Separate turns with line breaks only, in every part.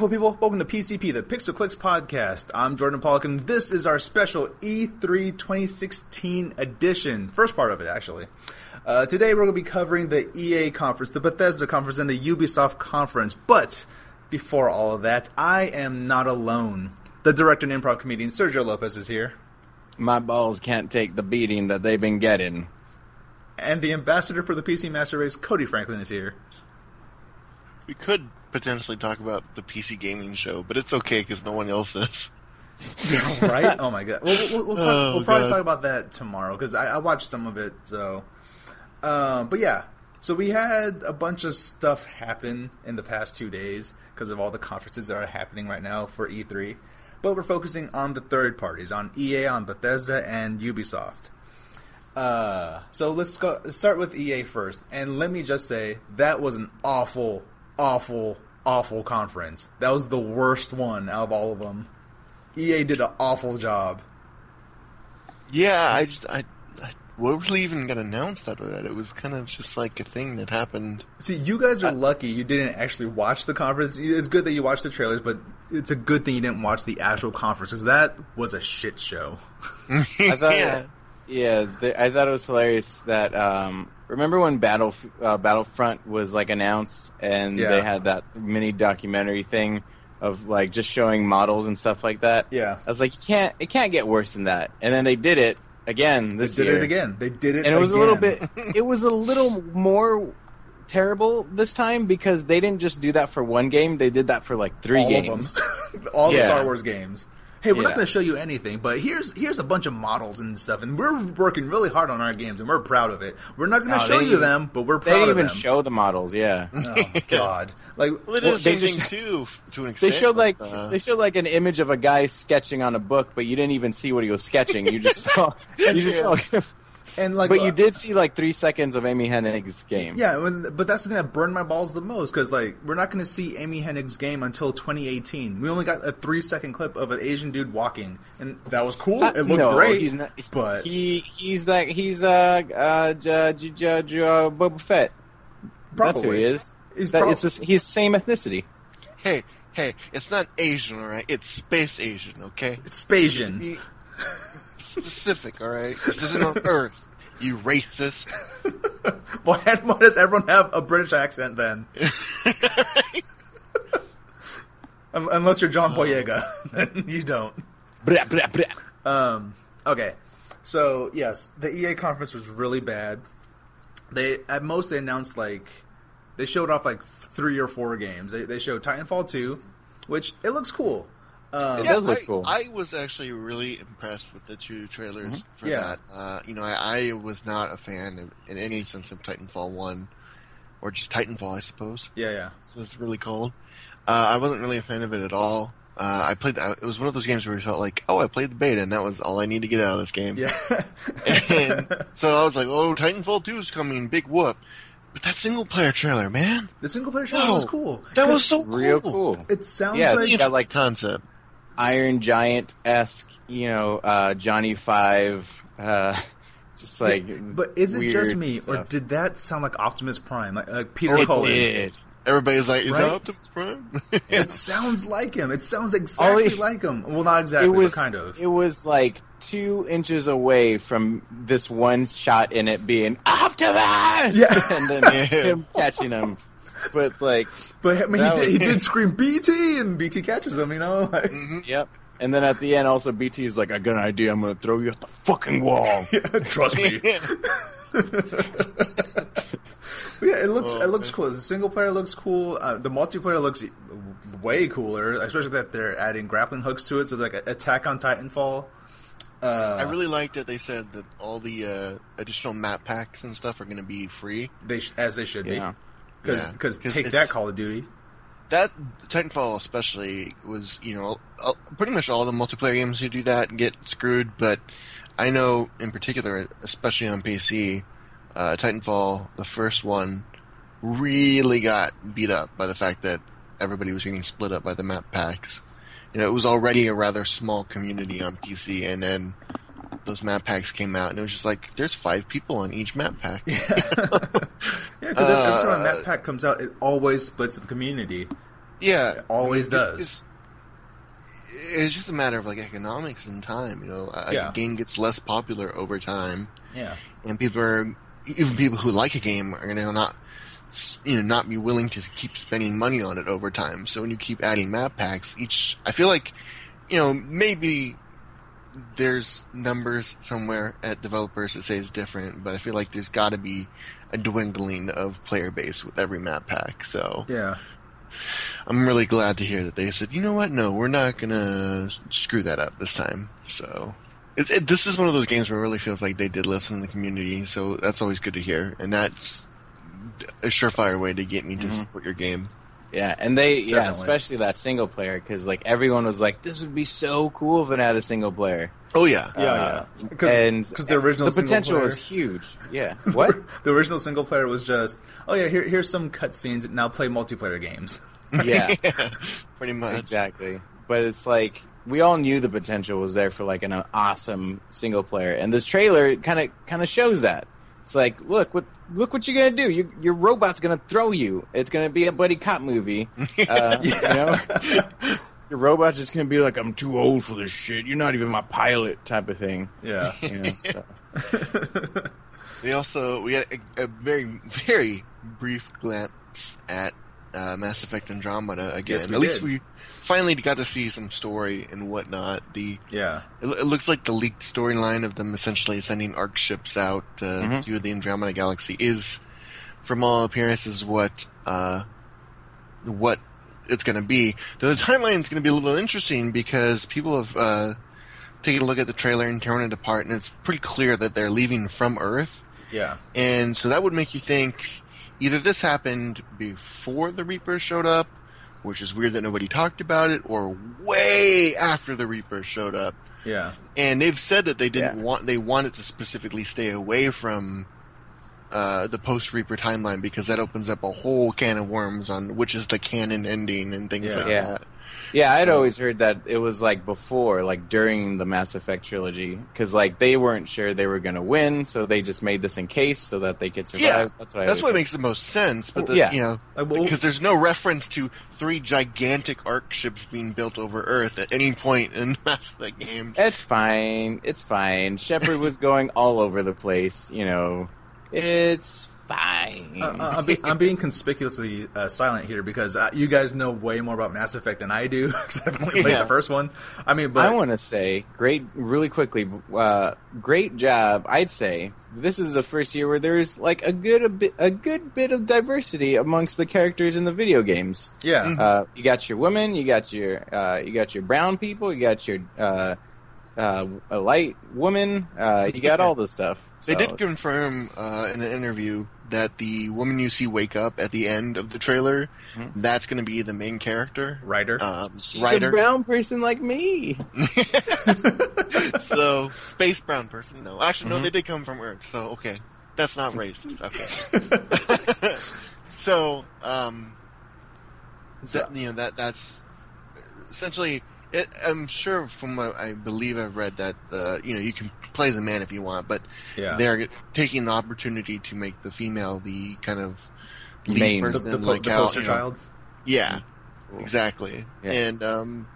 wonderful people. Welcome to PCP, the Pixel Clicks podcast. I'm Jordan Pollock, and this is our special E3 2016 edition. First part of it, actually. Uh, today we're going to be covering the EA conference, the Bethesda conference, and the Ubisoft conference. But before all of that, I am not alone. The director and improv comedian Sergio Lopez is here,
My balls can't take the beating that they've been getting.
and the ambassador for the PC Master Race, Cody Franklin, is here.
We could potentially talk about the PC gaming show, but it's okay because no one else is.
right? Oh my god. We'll, we'll, we'll, talk,
Oh,
we'll probably
God.
talk about that tomorrow because I, I watched some of it. So, um, but yeah. So we had a bunch of stuff happen in the past two days because of all the conferences that are happening right now for E3. But we're focusing on the third parties, on EA, on Bethesda, and Ubisoft. Uh, so let's go let's start with EA first. And let me just say that was an awful, awful, awful conference. That was the worst one out of all of them. EA did an awful job.
Yeah, I just I, I what really even got announced out of that? It was kind of just like a thing that happened.
See, you guys are lucky you didn't actually watch the conference. It's good that you watched the trailers, but it's a good thing you didn't watch the actual conference because that was a shit show.
I thought,
yeah,
yeah, the, I thought it was hilarious that. Um, remember when Battle uh, Battlefront was like announced, and
Yeah.
they had that mini documentary thing of like just showing models and stuff like that.
Yeah.
I was like, you can't, it can't get worse than that. And then they did it again
They
this
did
year,
it again. They did it,
and it was a little bit. It was a little more terrible this time because they didn't just do that for one game; they did that for like three
all
games.
all the Star Wars games. Hey, we're not going to show you anything, but here's here's a bunch of models and stuff, and we're working really hard on our games, and we're proud of it. We're not going to
No,
show you
didn't-
them, but we're
They
proud
didn't
of
even show the models. Yeah.
oh God! Like
well, they
Well,
the same thing
just-
too, to an extent, They
showed like
uh,
they showed like an image of a guy sketching on a book, but you didn't even see what he was sketching. You just saw you just saw him.
And like,
But
uh,
you did see like three seconds of Amy Hennig's game.
Yeah, when, but that's the thing that burned my balls the most because like we're not going to see Amy Hennig's game until 2018. We only got a three second clip of an Asian dude walking, and that was cool.
Uh,
It looked
no,
great,
He's not,
but
he he's like he's uh uh J- J- J- J- uh, Boba Fett. That's who he is.
He's
That,
prob-
it's the- he's same ethnicity.
hey, hey, it's not Asian, all right? It's space Asian, okay?
Spasian.
Be specific, all right? This isn't on Earth. You racist.
why, why does everyone have a British accent then? Unless you're John Boyega, then you don't.
Blah, blah, blah.
Um, okay, so yes, the EA conference was really bad. They at most they announced like they showed off like three or four games. They they showed Titanfall two, which it looks cool. Um,
It does look
I,
cool.
I was actually really impressed with the two trailers for
Mm-hmm. Yeah.
that. Uh, you know, I, I was not a fan of, in any sense of Titanfall 1, or just Titanfall, I suppose.
yeah, yeah,
So it's really cold. Uh, I wasn't really a fan of it at all. Uh, I played. That it was one of those games where you felt like, oh, I played the beta, and that was all I need to get out of this game.
yeah.
And so I was like, oh, Titanfall 2 is coming, big whoop. But that single player trailer, man,
the single player trailer
Whoa.
was cool.
that was so
Real
cool.
cool.
It sounds
Yeah, it's
like
got, like,
concept.
Iron Giant esque, you know, uh, Johnny Five, uh, just like.
But is it just
weird
me, or did that sound like Optimus Prime, like, like Peter
It
Cullen?
did. Everybody's like, is
Right?
that Optimus Prime?
It sounds like him. It sounds exactly
Ollie-
like him. Well, not exactly,
it was
but kind of.
It was like two inches away from this one shot in it being Optimus,
Yeah.
and then
Yeah.
him catching him. But like,
but I mean, he
that
did, he did scream BT, and BT catches him. You know, like,
yep. And then at the end, also BT is like, "I got an idea. I'm gonna throw you off the fucking wall."
trust me. Yeah, it looks
Oh,
it looks
man.
cool. The single player looks cool. Uh, the multiplayer looks way cooler, especially that they're adding grappling hooks to it. So it's like Attack on Titanfall. Uh,
I really like that they said that all the uh, additional map packs and stuff are going to be free.
they sh- as they should
Yeah.
be because
Yeah, 'cause
take that Call of Duty.
That Titanfall especially was, you know, pretty much all the multiplayer games who do that get screwed. But I know in particular, especially on PC, uh, Titanfall, the first one, really got beat up by the fact that everybody was getting split up by the map packs. You know, it was already a rather small community on PC, and then those map packs came out, and it was just like, there's five people on each map pack.
Yeah, because every time a
Uh,
map pack comes out, it always splits the community.
Yeah,
It always
It-
does.
It's, it's just a matter of like economics and time. You know, a,
Yeah.
a game gets less popular over time,
Yeah.
and people are even people who like a game are gonna not you know not be willing to keep spending money on it over time. So when you keep adding map packs, each I feel like you know maybe there's numbers somewhere at developers that say it's different, but I feel like there's got to be a dwindling of player base with every map pack. So
Yeah.
I'm really glad to hear that they said, you know what, no, we're not gonna screw that up this time. So it, it, this is one of those games where it really feels like they did listen to the community. So that's always good to hear, and that's a surefire way to get me to
Mhm.
support your game.
Yeah, and they yeah, especially that single player because like everyone was like, this would be so cool if it had a single player.
Oh yeah,
Yeah,
Uh,
yeah. Because
and
because the original
the potential
player-
was huge. Yeah. What?
the original single player was just oh yeah here, here's some cutscenes now play multiplayer games.
yeah.
pretty much.
Exactly. But it's like we all knew the potential was there for like an awesome single player, and this trailer kind of kind of shows that. It's like, look what look what you're gonna do. You, your robot's gonna throw you. It's gonna be a buddy cop movie. Uh, You know, your robot's just gonna be like, I'm too old for this shit. You're not even my pilot, type of thing.
yeah.
You know, so.
We also we had a, a very very brief glance at uh, Mass Effect Andromeda again.
Yes,
At least we finally got to see some story and whatnot. The
yeah.
It, it looks like the leaked storyline of them essentially sending arc ships out uh,
Mhm.
to the Andromeda Galaxy is, from all appearances, what uh, what it's going to be. Though the timeline is going to be a little interesting because people have uh, taken a look at the trailer and torn it apart, and it's pretty clear that they're leaving from Earth,
Yeah.
and so that would make you think either this happened before the Reapers showed up. Which is weird that nobody talked about it, or way after the Reapers showed up
Yeah.
and they've said that they didn't
Yeah.
want they wanted to specifically stay away from uh, the post Reaper timeline because that opens up a whole can of worms on which is the canon ending and things
Yeah.
like
Yeah.
that.
Yeah, I'd
So-
always heard that it was like before, like during the Mass Effect trilogy, because like they weren't sure they were gonna win, so they just made this in case so that they could survive.
Yeah,
that's what I
That's what
heard.
makes the most sense. But the,
Yeah.
you know, because there's no reference to three gigantic arc ships being built over Earth at any point in Mass Effect games.
It's fine. It's fine. Shepard was going all over the place. You know, it's fine.
Uh, uh, I'm, be- I'm being conspicuously uh, silent here because uh, you guys know way more about Mass Effect than I do because I've only played
Yeah.
the first one. I mean, but
I want to say, great, really quickly, uh, great job. I'd say this is the first year where there's like a good a, bit, a good bit of diversity amongst the characters in the video games.
yeah,
Mhm.
Uh, you got your women, you got your uh, you got your brown people, you got your uh, uh, a light woman, uh, you got all this stuff.
They did
it's-
confirm uh, in an interview that the woman you see wake up at the end of the trailer,
Mhm.
that's going to be the main character.
writer.
Um,
She's
writer.
a brown person like me.
so space brown person. No, actually, no,
Mhm.
they did come from Earth. So okay, that's not racist. Okay. so, um,
So-
that, you know that that's essentially. It, I'm sure from what I believe I've read that uh, you know you can play the man if you want, but
yeah,
they're taking the opportunity to make the female the kind of lead
Main.
the,
person,
the, po-
like
the
how,
poster
you know-
child.
Yeah,
Cool.
exactly.
Yeah.
And um,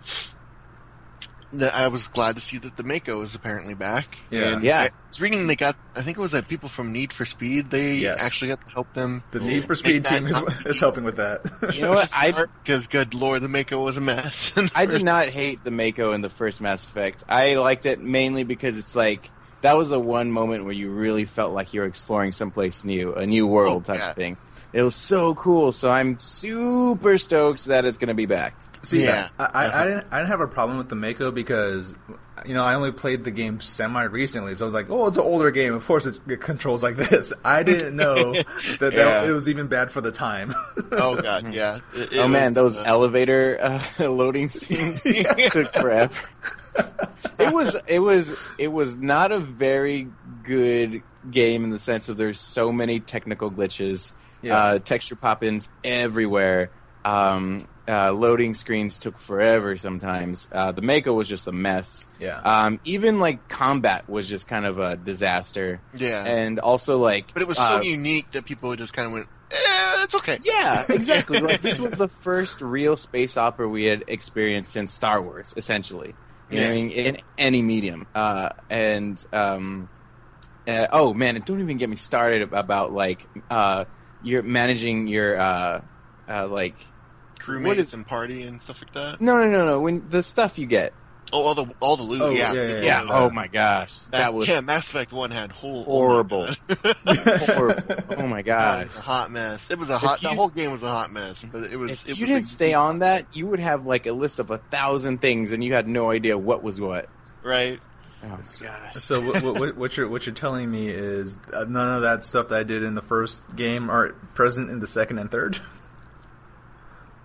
the, I was glad to see that the Mako is apparently back.
Yeah.
and
Yeah.
I was reading they got. I think it was that people from Need for Speed. They
Yes.
actually got to help them.
The Need for Speed team is,
that-
is helping with that.
You know what? I
because good lord, the Mako was a mess.
I did not hate the Mako in the first Mass Effect. I liked it mainly because it's like that was a one moment where you really felt like you were exploring someplace new, a new world
Oh,
type
yeah.
of thing. It was so cool, so I'm super stoked that it's going to be back.
See,
Yeah.
I, I, I didn't I didn't have a problem with the Mako because you know I only played the game semi recently, so I was like, oh, it's an older game. Of course, it, it controls like this. I didn't know that, that
Yeah.
it was even bad for the time.
Oh god, yeah. It- it
oh man, those
uh,
elevator uh, loading scenes took forever. it was it was it was not a very good game in the sense of there's so many technical glitches,
Yeah.
uh, texture pop-ins everywhere. Um, uh, loading screens took forever sometimes. Uh, the Mako was just a mess.
yeah,
Um, even like combat was just kind of a disaster,
yeah.
and also like
but it was
uh,
so unique that people just kind of went eh, it's okay.
Yeah, exactly. like this was the first real space opera we had experienced since Star Wars, essentially. You know what I mean? In any medium. Uh, and um, uh, oh man, don't even get me started about like uh, you're managing your uh, uh, like
Crewmates
What is-
and party and stuff like that.
no no no no when the stuff you get.
Oh, all the all the loot.
Oh,
yeah,
yeah, yeah,
Yeah.
yeah.
Oh my gosh, that was
yeah. Mass Effect One had whole
Horrible.
Oh my,
horrible. Oh my gosh.
a hot mess. It was a hot.
you-
the whole game was a hot mess, but it was.
If
it
you
was
didn't
a-
stay on that, you would have like a list of a thousand things, and you had no idea what was what.
right.
Oh gosh.
So what, what, what you're what you're telling me is uh, none of that stuff that I did in the first game are present in the second and third.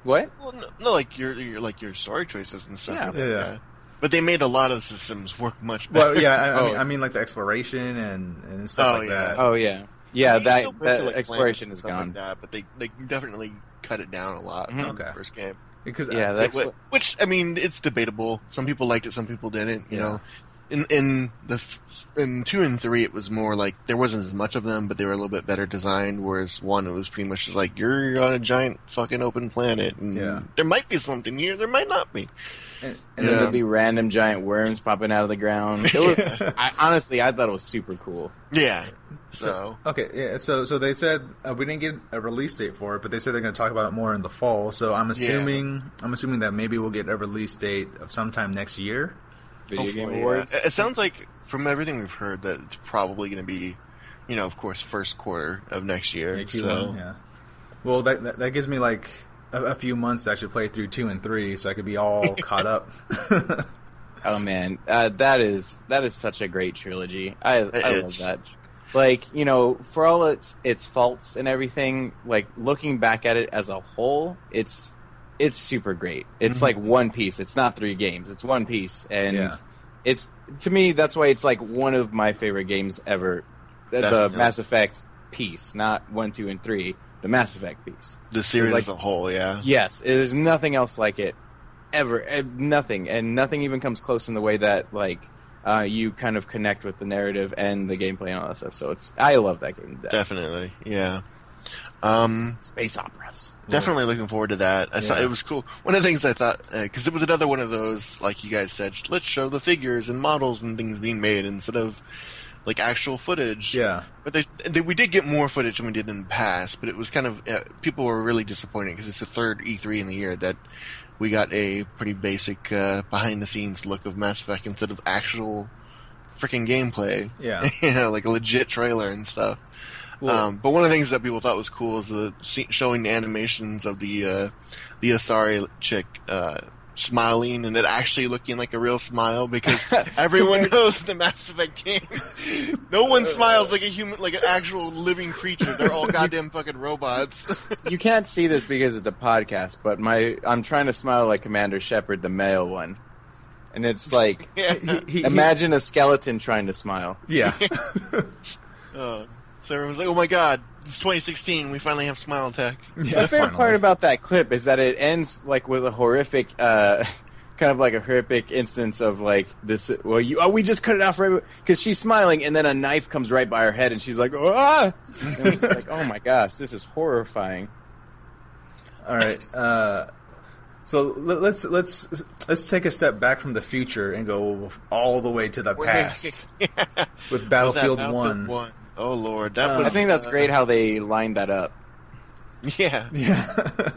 What?
Well, no, no, like your, your like your story choices and stuff.
Yeah.
like
Yeah.
yeah. But they made a lot of the systems work much better.
Well, yeah, I, I,
Oh.
mean, I mean like the exploration and, and stuff
Oh,
like
yeah.
that.
Oh yeah, yeah.
You
That that
to, like,
exploration
and
is
stuff
gone.
Like that, but they they definitely cut it down a lot
Mhm.
from the
Okay.
first game.
Because
Yeah, that's
Wh-
what,
Which I mean, it's debatable. Some people liked it, some people didn't. You
Yeah.
know, in in the in two and three, it was more like there wasn't as much of them, but they were a little bit better designed. Whereas one, it was pretty much just like you're on a giant fucking open planet, and
Yeah.
there might be something here, there might not be.
and,
and
and
then there'd be random giant worms popping out of the ground. It was. I, honestly, I thought it was super cool.
Yeah.
So-
So,
Okay, yeah. So, so they said uh, we didn't get a release date for it, but they said they're going to talk about it more in the fall. So I'm assuming, I'm assuming that maybe we'll get a release date of sometime next year.
Video
hopefully,
game awards.
It it sounds like from everything we've heard that it's probably going to be, you know, of course, first quarter of next year.
Yeah,
so
Q1, yeah. Well, that, that that gives me like a, a few months to actually play through two and three, so I could be all caught up.
Oh man, uh, that is that is such a great trilogy. I I love that. Like you know, for all its its faults and everything, like looking back at it as a whole, it's it's super great. It's
Mhm.
like one piece. It's not three games. It's one piece, and
Yeah.
it's to me that's why it's like one of my favorite games ever. The- The Mass Effect piece, not one, two, and three. The Mass Effect piece.
the series
like-
as a whole, yeah.
Yes, there's nothing else like it ever. eh, Nothing, and nothing even comes close in the way that like uh, you kind of connect with the narrative and the gameplay and all that stuff. So it's I love that game.
Definitely, yeah. Um,
Space operas.
definitely looking forward to that. I saw
Yeah.
it was cool. One of the things I thought because it was another one of those, like you guys said, let's show the figures and models and things being made instead of like actual footage.
yeah,
But they, they, we did get more footage than we did in the past, but it was kind of uh, people were really disappointed because it's the third E3 in the year that we got a pretty basic uh, behind the scenes look of Mass Effect instead of actual freaking gameplay.
yeah.
you know, like a legit trailer and stuff.
Well,
um, but one of the things that people thought was cool is the showing the animations of the uh, the Asari chick uh, smiling and it actually looking like a real smile because everyone knows the Mass Effect game. no one smiles like a human, like an actual living creature. They're all goddamn fucking robots.
You can't see this because it's a podcast, but my I'm trying to smile like Commander Shepard, the male one, and it's like
yeah.
he, he,
imagine a skeleton trying to smile.
yeah.
Uh, so everyone's like, "Oh my god, it's 2016. We finally have Smile Attack."
yeah.
the favorite part about that clip is that it ends like with a horrific, uh, kind of like a horrific instance of like this. Well, you oh, we just cut it off right because she's smiling, and then a knife comes right by her head, and she's like, ah! And it's just like, oh my gosh, this is horrifying.
All right. Uh, so let- let's let's let's take a step back from the future and go all the way to the past with Battlefield,
Battlefield
One.
Oh lord, that
Uh,
was.
I think that's
uh,
great how they lined that up.
Yeah.
Yeah.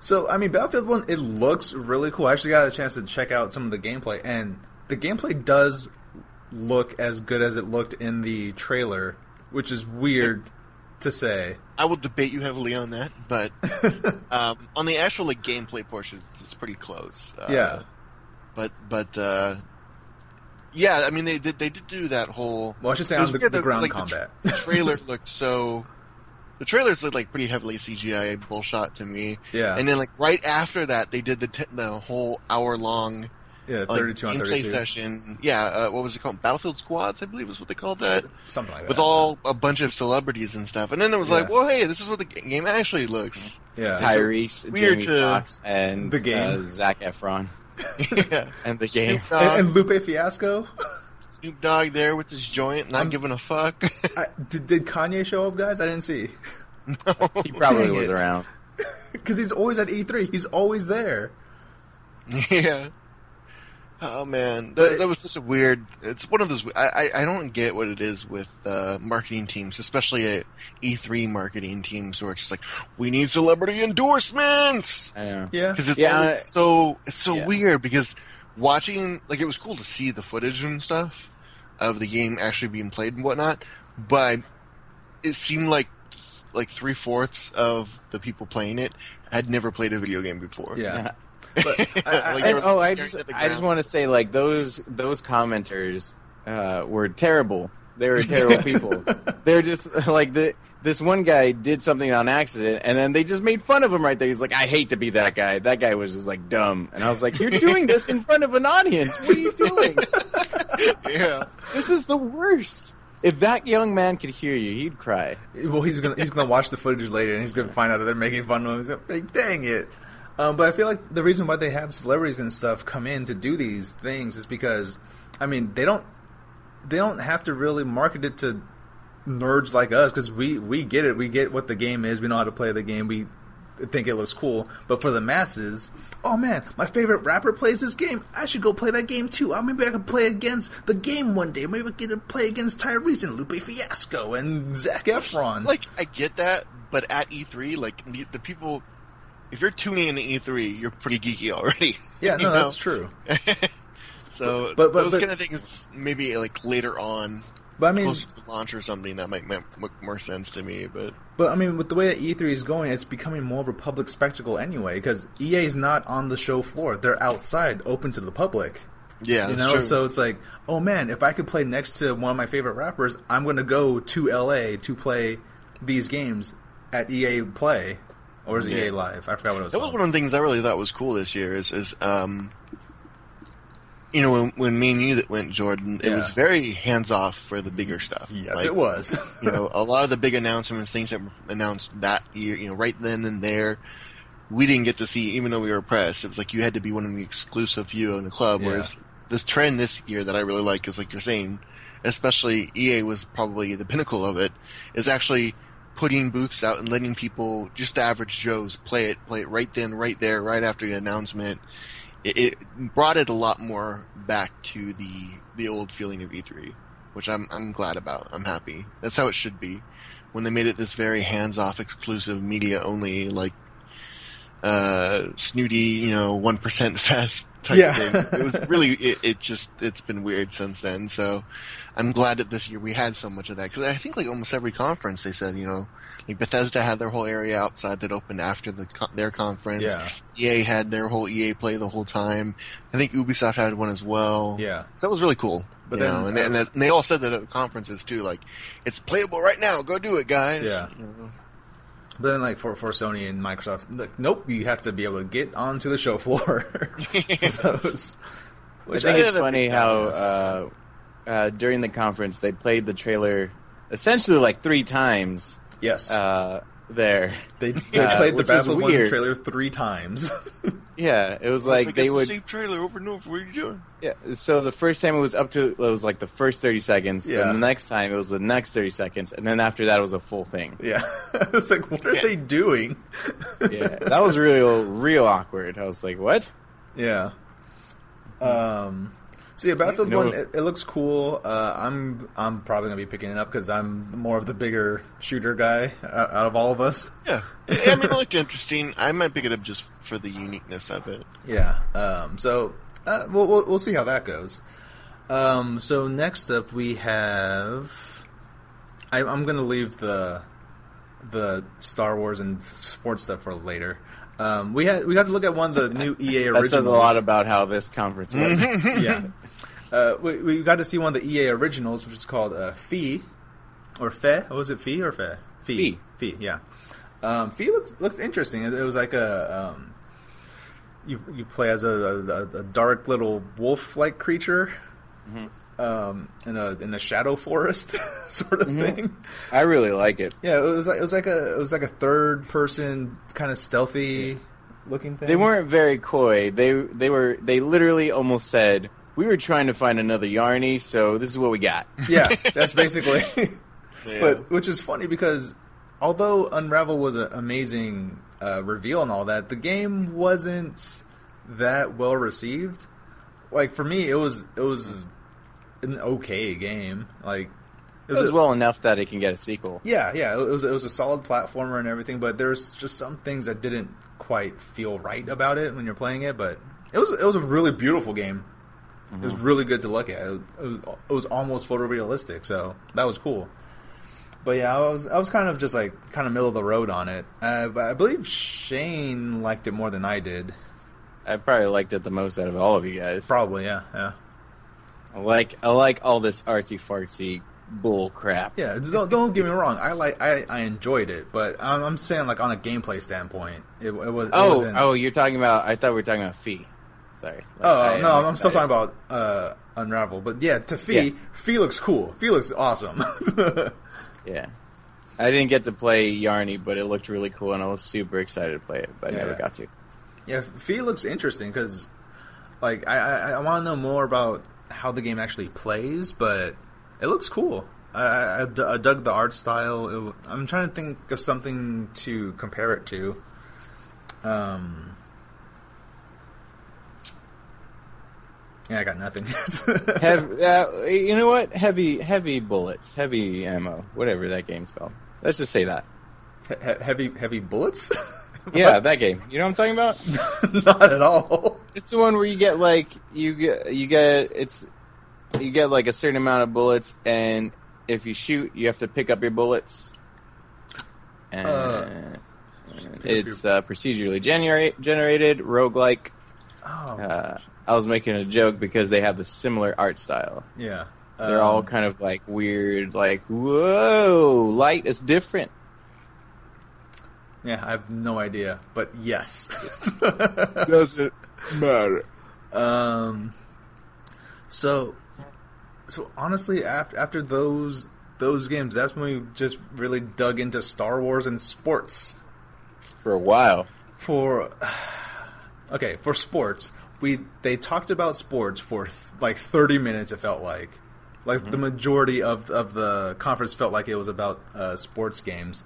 so I mean, Battlefield One, it looks really cool. I actually got a chance to check out some of the gameplay, and the gameplay does look as good as it looked in the trailer, which is weird to say.
I will debate you heavily on that, but um, on the actual like gameplay portion, it's pretty close. Uh,
Yeah.
But but uh, yeah, I mean they did they did do that whole
Well, I should say on the,
weird
the
that,
ground
like, the
combat.
the trailer looked so. The trailers looked like pretty heavily CGI bullshot to me,
yeah.
and then like right after that, they did the t- the whole hour long
yeah.
like
Thirty-two on
gameplay session. Yeah, uh, what was it called? Battlefield Squads, I believe is what they called that.
Something like that.
With all a bunch of celebrities and stuff, and then it was like, well, hey, this is what the game actually looks.
yeah.
Tyrese,
weird
Jamie
to-
Foxx, and
The game.
uh, Zac Efron,
yeah.
and the game.
And, and Lupe Fiasco.
Snoop Dogg there with his joint, not
I'm-
giving a fuck.
I, did, did Kanye show up, guys? I didn't see. No.
He probably
Dang
was
it.
around.
because he's always at E3. He's always there.
Yeah. Oh man, that, that was such a weird. It's one of those. I I, I don't get what it is with uh, marketing teams, especially at E3 marketing teams, where it's just like we need celebrity endorsements
I know.
Yeah,
because it's
Yeah,
it's so it's so
yeah.
weird because watching like it was cool to see the footage and stuff of the game actually being played and whatnot, but it seemed like like three fourths of the people playing it had never played a video game before.
yeah.
Like,
I-
they
And, oh, I just I just want to say like those those commenters uh, were terrible. They were terrible people. They're just like the this one guy did something on accident, and then they just made fun of him right there. He's like, "I hate to be that guy." That guy was just like dumb, and I was like, "You're doing this in front of an audience. What are you doing?
yeah.
this is the worst." If that young man could hear you, he'd cry.
Well, he's gonna he's gonna watch the footage later, and he's gonna find out that they're making fun of him. He's like, "Dang it!" Um, but I feel like the reason why they have celebrities and stuff come in to do these things is because, I mean, they don't they don't have to really market it to nerds like us because we we get it. We get what the game is. We know how to play the game. We think it looks cool. But for the masses, oh man, my favorite rapper plays this game. I should go play that game too. Oh, maybe I could play against the game one day. Maybe I get to play against Tyrese and Lupe Fiasco and Zac Efron.
Like I get that, but at E3, like the people, if you're tuning in to E3, you're pretty geeky already.
yeah, no,
know?
that's true.
So
But- but-
those
but-
kind of things, maybe like later on,
But I mean,
closer to launch or something, that might make more sense to me. But
But I mean, with the way that E3 is going, it's becoming more of a public spectacle anyway. Because EA is not on the show floor; they're outside, open to the public.
yeah,
you
that's
know,
true.
so it's like, oh man, if I could play next to one of my favorite rappers, I'm going to go to LA to play these games at EA Play, or is it
Yeah.
EA Live? I forgot what it was.
that was one of the things I really thought was cool this year. Is is um, you know, when when me and you that went, Jordan, it
Yeah.
was very hands off for the bigger stuff.
yes,
Like,
it was.
you know, a lot of the big announcements, things that were announced that year, you know, right then and there, we didn't get to see, even though we were press. It was like you had to be one of the exclusive few in the club.
Yeah.
Whereas this trend this year that I really like is like you're saying, especially EA was probably the pinnacle of it, is actually putting booths out and letting people, just the average Joes, play it, play it right then, right there, right after the announcement. It, it brought it a lot more back to the the old feeling of E3 which I'm I'm glad about. I'm happy. That's how it should be. When they made it this very hands-off, exclusive, media only, like uh, snooty, you know, one percent fest type
Yeah.
thing. It was really it, it. Just it's been weird since then. So I'm glad that this year we had so much of that because I think like almost every conference they said, you know, like Bethesda had their whole area outside that opened after the their conference.
yeah,
EA had their whole EA play the whole time. I think Ubisoft had one as well.
yeah.
So that was really cool.
But
you
then-
know, and, and, and they all said that at conferences too. Like, it's playable right now. Go do it, guys.
Yeah.
You know.
But then, like for for Sony and Microsoft, like, nope, you have to be able to get onto the show floor. for those.
I
Which
think
I-
it's funny how uh, uh, during the conference they played the trailer essentially like three times
yes,
uh, there.
they, they
uh,
played the
which
Battlefield One trailer three times.
Yeah, it was
It's
like
it's
they
the
would.
same trailer over and over. What are you doing?
Yeah, so the first time it was up to it was like the first thirty seconds.
Yeah.
Then the next time it was the next thirty seconds, and then after that it was a full thing.
yeah, it's like, what are
Yeah.
they doing?
Yeah, that was real, real awkward. I was like, "What?"
Yeah. Um. So yeah, Battlefield
You know-
One, it, it looks cool. Uh, I'm I'm probably gonna be picking it up because I'm more of the bigger shooter guy uh, out of all of us.
Yeah. I mean, it looked interesting. I might pick it up just for the uniqueness of it.
Yeah. Um. So uh, we'll, we'll we'll see how that goes. Um. So next up we have. I, I'm gonna leave the the Star Wars and sports stuff for later. Um. We had we got to look at one of the new EA originals.
That says a lot about how this conference went.
yeah. Uh, we, we got to see one of the EA originals, which is called uh, Fee, or Fe. What was it, Fee or Fe?
Fee.
Fee, yeah. Um, Fee looked looked interesting. It, it was like a um, you you play as a, a, a dark little wolf like creature. Um, in a in a shadow forest sort of thing.
I really like it.
Yeah, it was like it was like a it was like a third person kind of stealthy looking thing.
They weren't very coy. They they were they literally almost said we were trying to find another Yarny, so this is what we got.
Yeah, that's basically.
Yeah.
But which is funny because although Unravel was an amazing uh, reveal and all that, the game wasn't that well received. Like for me, it was it was an okay game. Like
It was
a-
well enough that it can get a sequel.
yeah, yeah, it was it was a solid platformer and everything, but there's just some things that didn't quite feel right about it when you're playing it. But it was it was a really beautiful game. It was really good to look at. It was, it was it was almost photorealistic, so that was cool. But yeah, I was I was kind of just like kind of middle of the road on it. Uh, but I believe Shane liked it more than I did.
I probably liked it the most out of all of you guys.
Probably, yeah, yeah,
I like I like all this artsy fartsy bull crap.
yeah. Don't, don't get me wrong. I like I, I enjoyed it, but I'm, I'm saying like on a gameplay standpoint, it, it was. it
Oh,
wasn't-
oh, you're talking about. I thought we were talking about Fee. Sorry. Like,
Oh
I
no, I'm still talking about uh, Unravel. But yeah, to Fee,
Yeah.
Fee looks cool. Fee looks awesome.
Yeah, I didn't get to play Yarny, but it looked really cool, and I was super excited to play it, but I never got to.
yeah, Fee looks interesting because, like, I I, I want to know more about how the game actually plays, but it looks cool. I, I, I d- I dug the art style. It, I'm trying to think of something to compare it to. Um. Yeah, I got nothing.
Hev- uh, you know what? Heavy, heavy bullets, heavy ammo, whatever that game's called. Let's just say that.
He- heavy, heavy bullets.
Yeah, that game. You know what I'm talking about?
Not at all.
It's the one where you get like you get you get it's you get like a certain amount of bullets, and if you shoot, you have to pick up your bullets. And
Uh,
it's uh, procedurally generate generated roguelike.
Oh,
Uh, I was making a joke because they have the similar art style.
yeah.
They're all
Um,
kind of like weird, like whoa, light is different.
Yeah, I have no idea, but yes.
Doesn't matter.
um. So, so honestly, after after those those games, that's when we just really dug into Star Wars and sports.
For a while,
For okay, for sports, we they talked about sports for th- like thirty minutes. It felt like, like the majority of of the conference felt like it was about uh, sports games.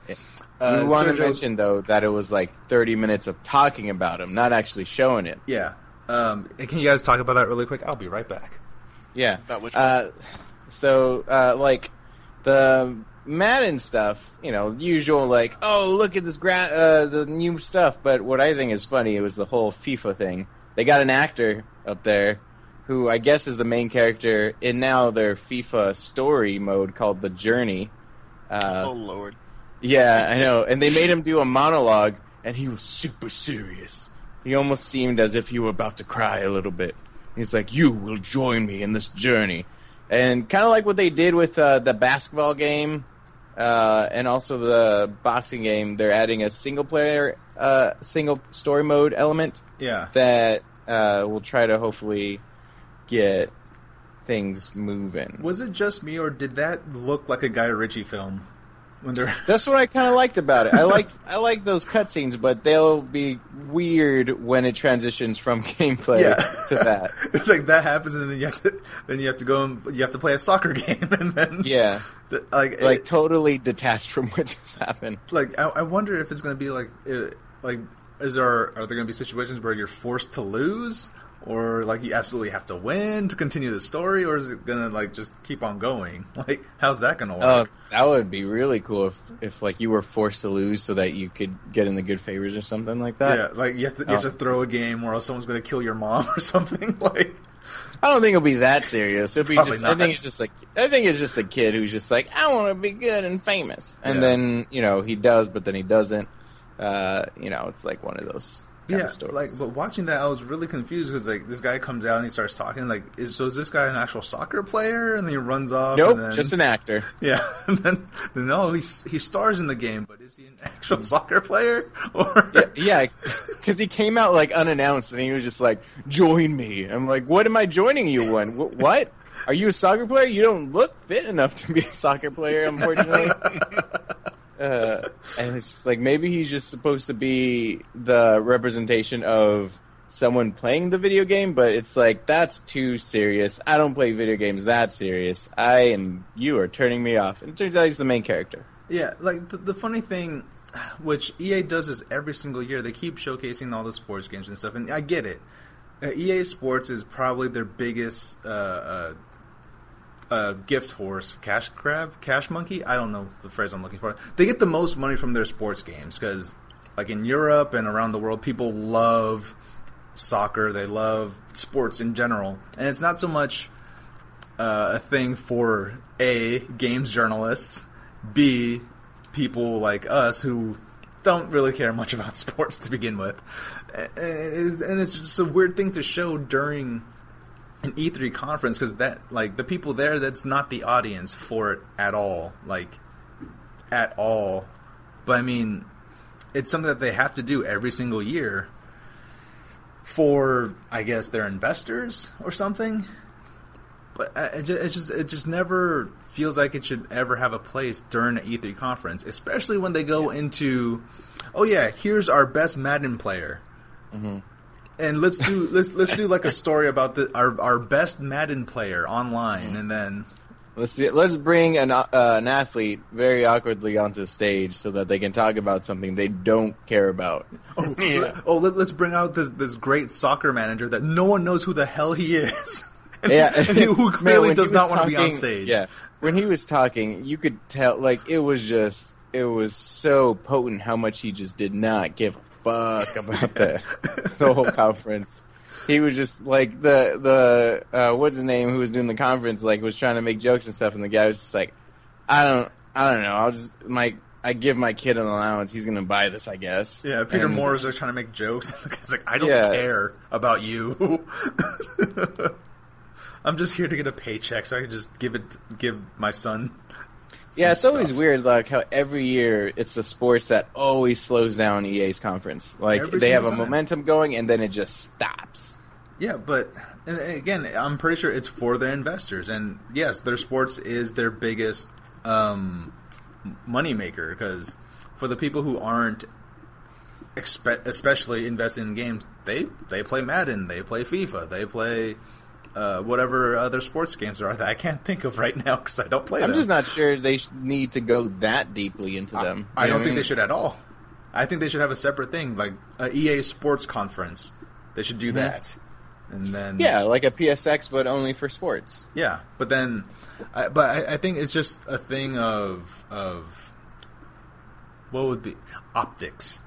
Uh,
we want to mention though that it was like 30 minutes of talking about him, not actually showing it.
Yeah. Um, can you guys talk about that really quick? I'll be right back.
Yeah.
About which
Uh, so, uh, like, the Madden stuff, you know, usual, like, oh, look at this, gra- uh, the new stuff. But what I think is funny, it was the whole FIFA thing. They got an actor up there who I guess is the main character in now their FIFA story mode called The Journey. Uh,
oh lord.
yeah, I know. And they made him do a monologue, and he was super serious. He almost seemed as if he were about to cry a little bit. He's like, "You will join me in this journey," and kind of like what they did with uh, the basketball game, uh, and also the boxing game. They're adding a single player, uh, single story mode element
Yeah.
that uh, will try to hopefully get things moving.
Was it just me, or did that look like a Guy Ritchie film? When they're
That's what I kind of liked about it. I liked I like those cutscenes, but they'll be weird when it transitions from gameplay
yeah,
to that.
it's like that happens, and then you have to then you have to go and you have to play a soccer game, and then
Yeah,
the- like
like
it-
totally detached from what just happened.
like I, I wonder if it's going to be like uh, like is there are there going to be situations where you're forced to lose, or like you absolutely have to win to continue the story, or is it going to like just keep on going? Like how's that going to
Oh,
work?
that would be really cool if if like you were forced to lose so that you could get in the good favors or something like that.
yeah, like you have to you have
Oh.
to throw a game, or else someone's going to kill your mom or something. Like
I don't think it'll be that serious. It'll be just. I think it's just like. I think it's just a kid who's just like, I want to be good and famous, and
Yeah.
then you know he does, but then he doesn't. Uh, you know, it's like one of those
yeah, like but watching that, I was really confused because like this guy comes out and he starts talking. Like, is so is this guy an actual soccer player? And then he runs off.
nope,
and then,
just an actor.
yeah. And then, then no, he he stars in the game, but is he an actual soccer player or?
Yeah, yeah, because he came out like unannounced, and he was just like, "Join me." I'm like, "What am I joining you on? What? Are you a soccer player? You don't look fit enough to be a soccer player, unfortunately." Uh, and it's just like maybe he's just supposed to be the representation of someone playing the video game, but it's like that's too serious. I don't play video games that serious. I and You are turning me off. And it turns out he's the main character.
Yeah, like the, the funny thing, which EA does is every single year, they keep showcasing all the sports games and stuff, and I get it. Uh, EA Sports is probably their biggest uh, uh, uh, gift horse, cash crab, cash monkey. I don't know the phrase I'm looking for. They get the most money from their sports games because, like in Europe and around the world, people love soccer. They love sports in general, and it's not so much uh, a thing for a games journalists, b people like us who don't really care much about sports to begin with, and it's just a weird thing to show during an E3 conference because that like the people there that's not the audience for it at all like at all. But I mean it's something that they have to do every single year for I guess their investors or something. But it just, it just it just never feels like it should ever have a place during an E3 conference especially when they go into oh yeah here's our best Madden player.
Mm-hmm.
And let's do let's let's do like a story about the our our best Madden player online, and then
Let's see, let's bring an uh, an athlete very awkwardly onto the stage so that they can talk about something they don't care about.
oh,
Yeah.
oh let, us bring out this this great soccer manager that no one knows who the hell he is. and,
Yeah,
and who
Man,
clearly
when
does not
was
want to be on stage.
Yeah, when he was talking, you could tell like it was just it was so potent how much he just did not give a fuck about that the whole conference. He was just like the the uh, what's his name who was doing the conference like was trying to make jokes and stuff, and the guy was just like, I don't I don't know, I'll just my I give my kid an allowance, he's gonna buy this, I guess.
Yeah, Peter
And-
Moore is like trying to make jokes. it's like I don't
Yeah,
care about you. I'm just here to get a paycheck, so I can just give it give my son.
Yeah, it's always weird, like how every year it's the sports that always slows down EA's conference. Like
Every
they have a
time.
momentum going, and then it just stops.
Yeah, but again, I'm pretty sure it's for their investors, and yes, their sports is their biggest um, moneymaker because for the people who aren't expe- especially investing in games, they they play Madden, they play FIFA, they play uh, whatever other sports games there are that I can't think of right now because I don't play them.
I'm
them.
just not sure they need to go that deeply into them.
I
You
don't think
mean?
they should at all. I think they should have a separate thing, like a EA Sports Conference. They should do that, and then
Yeah, like a PSX, but only for sports.
Yeah, but then, I, but I, I think it's just a thing of of what would be optics.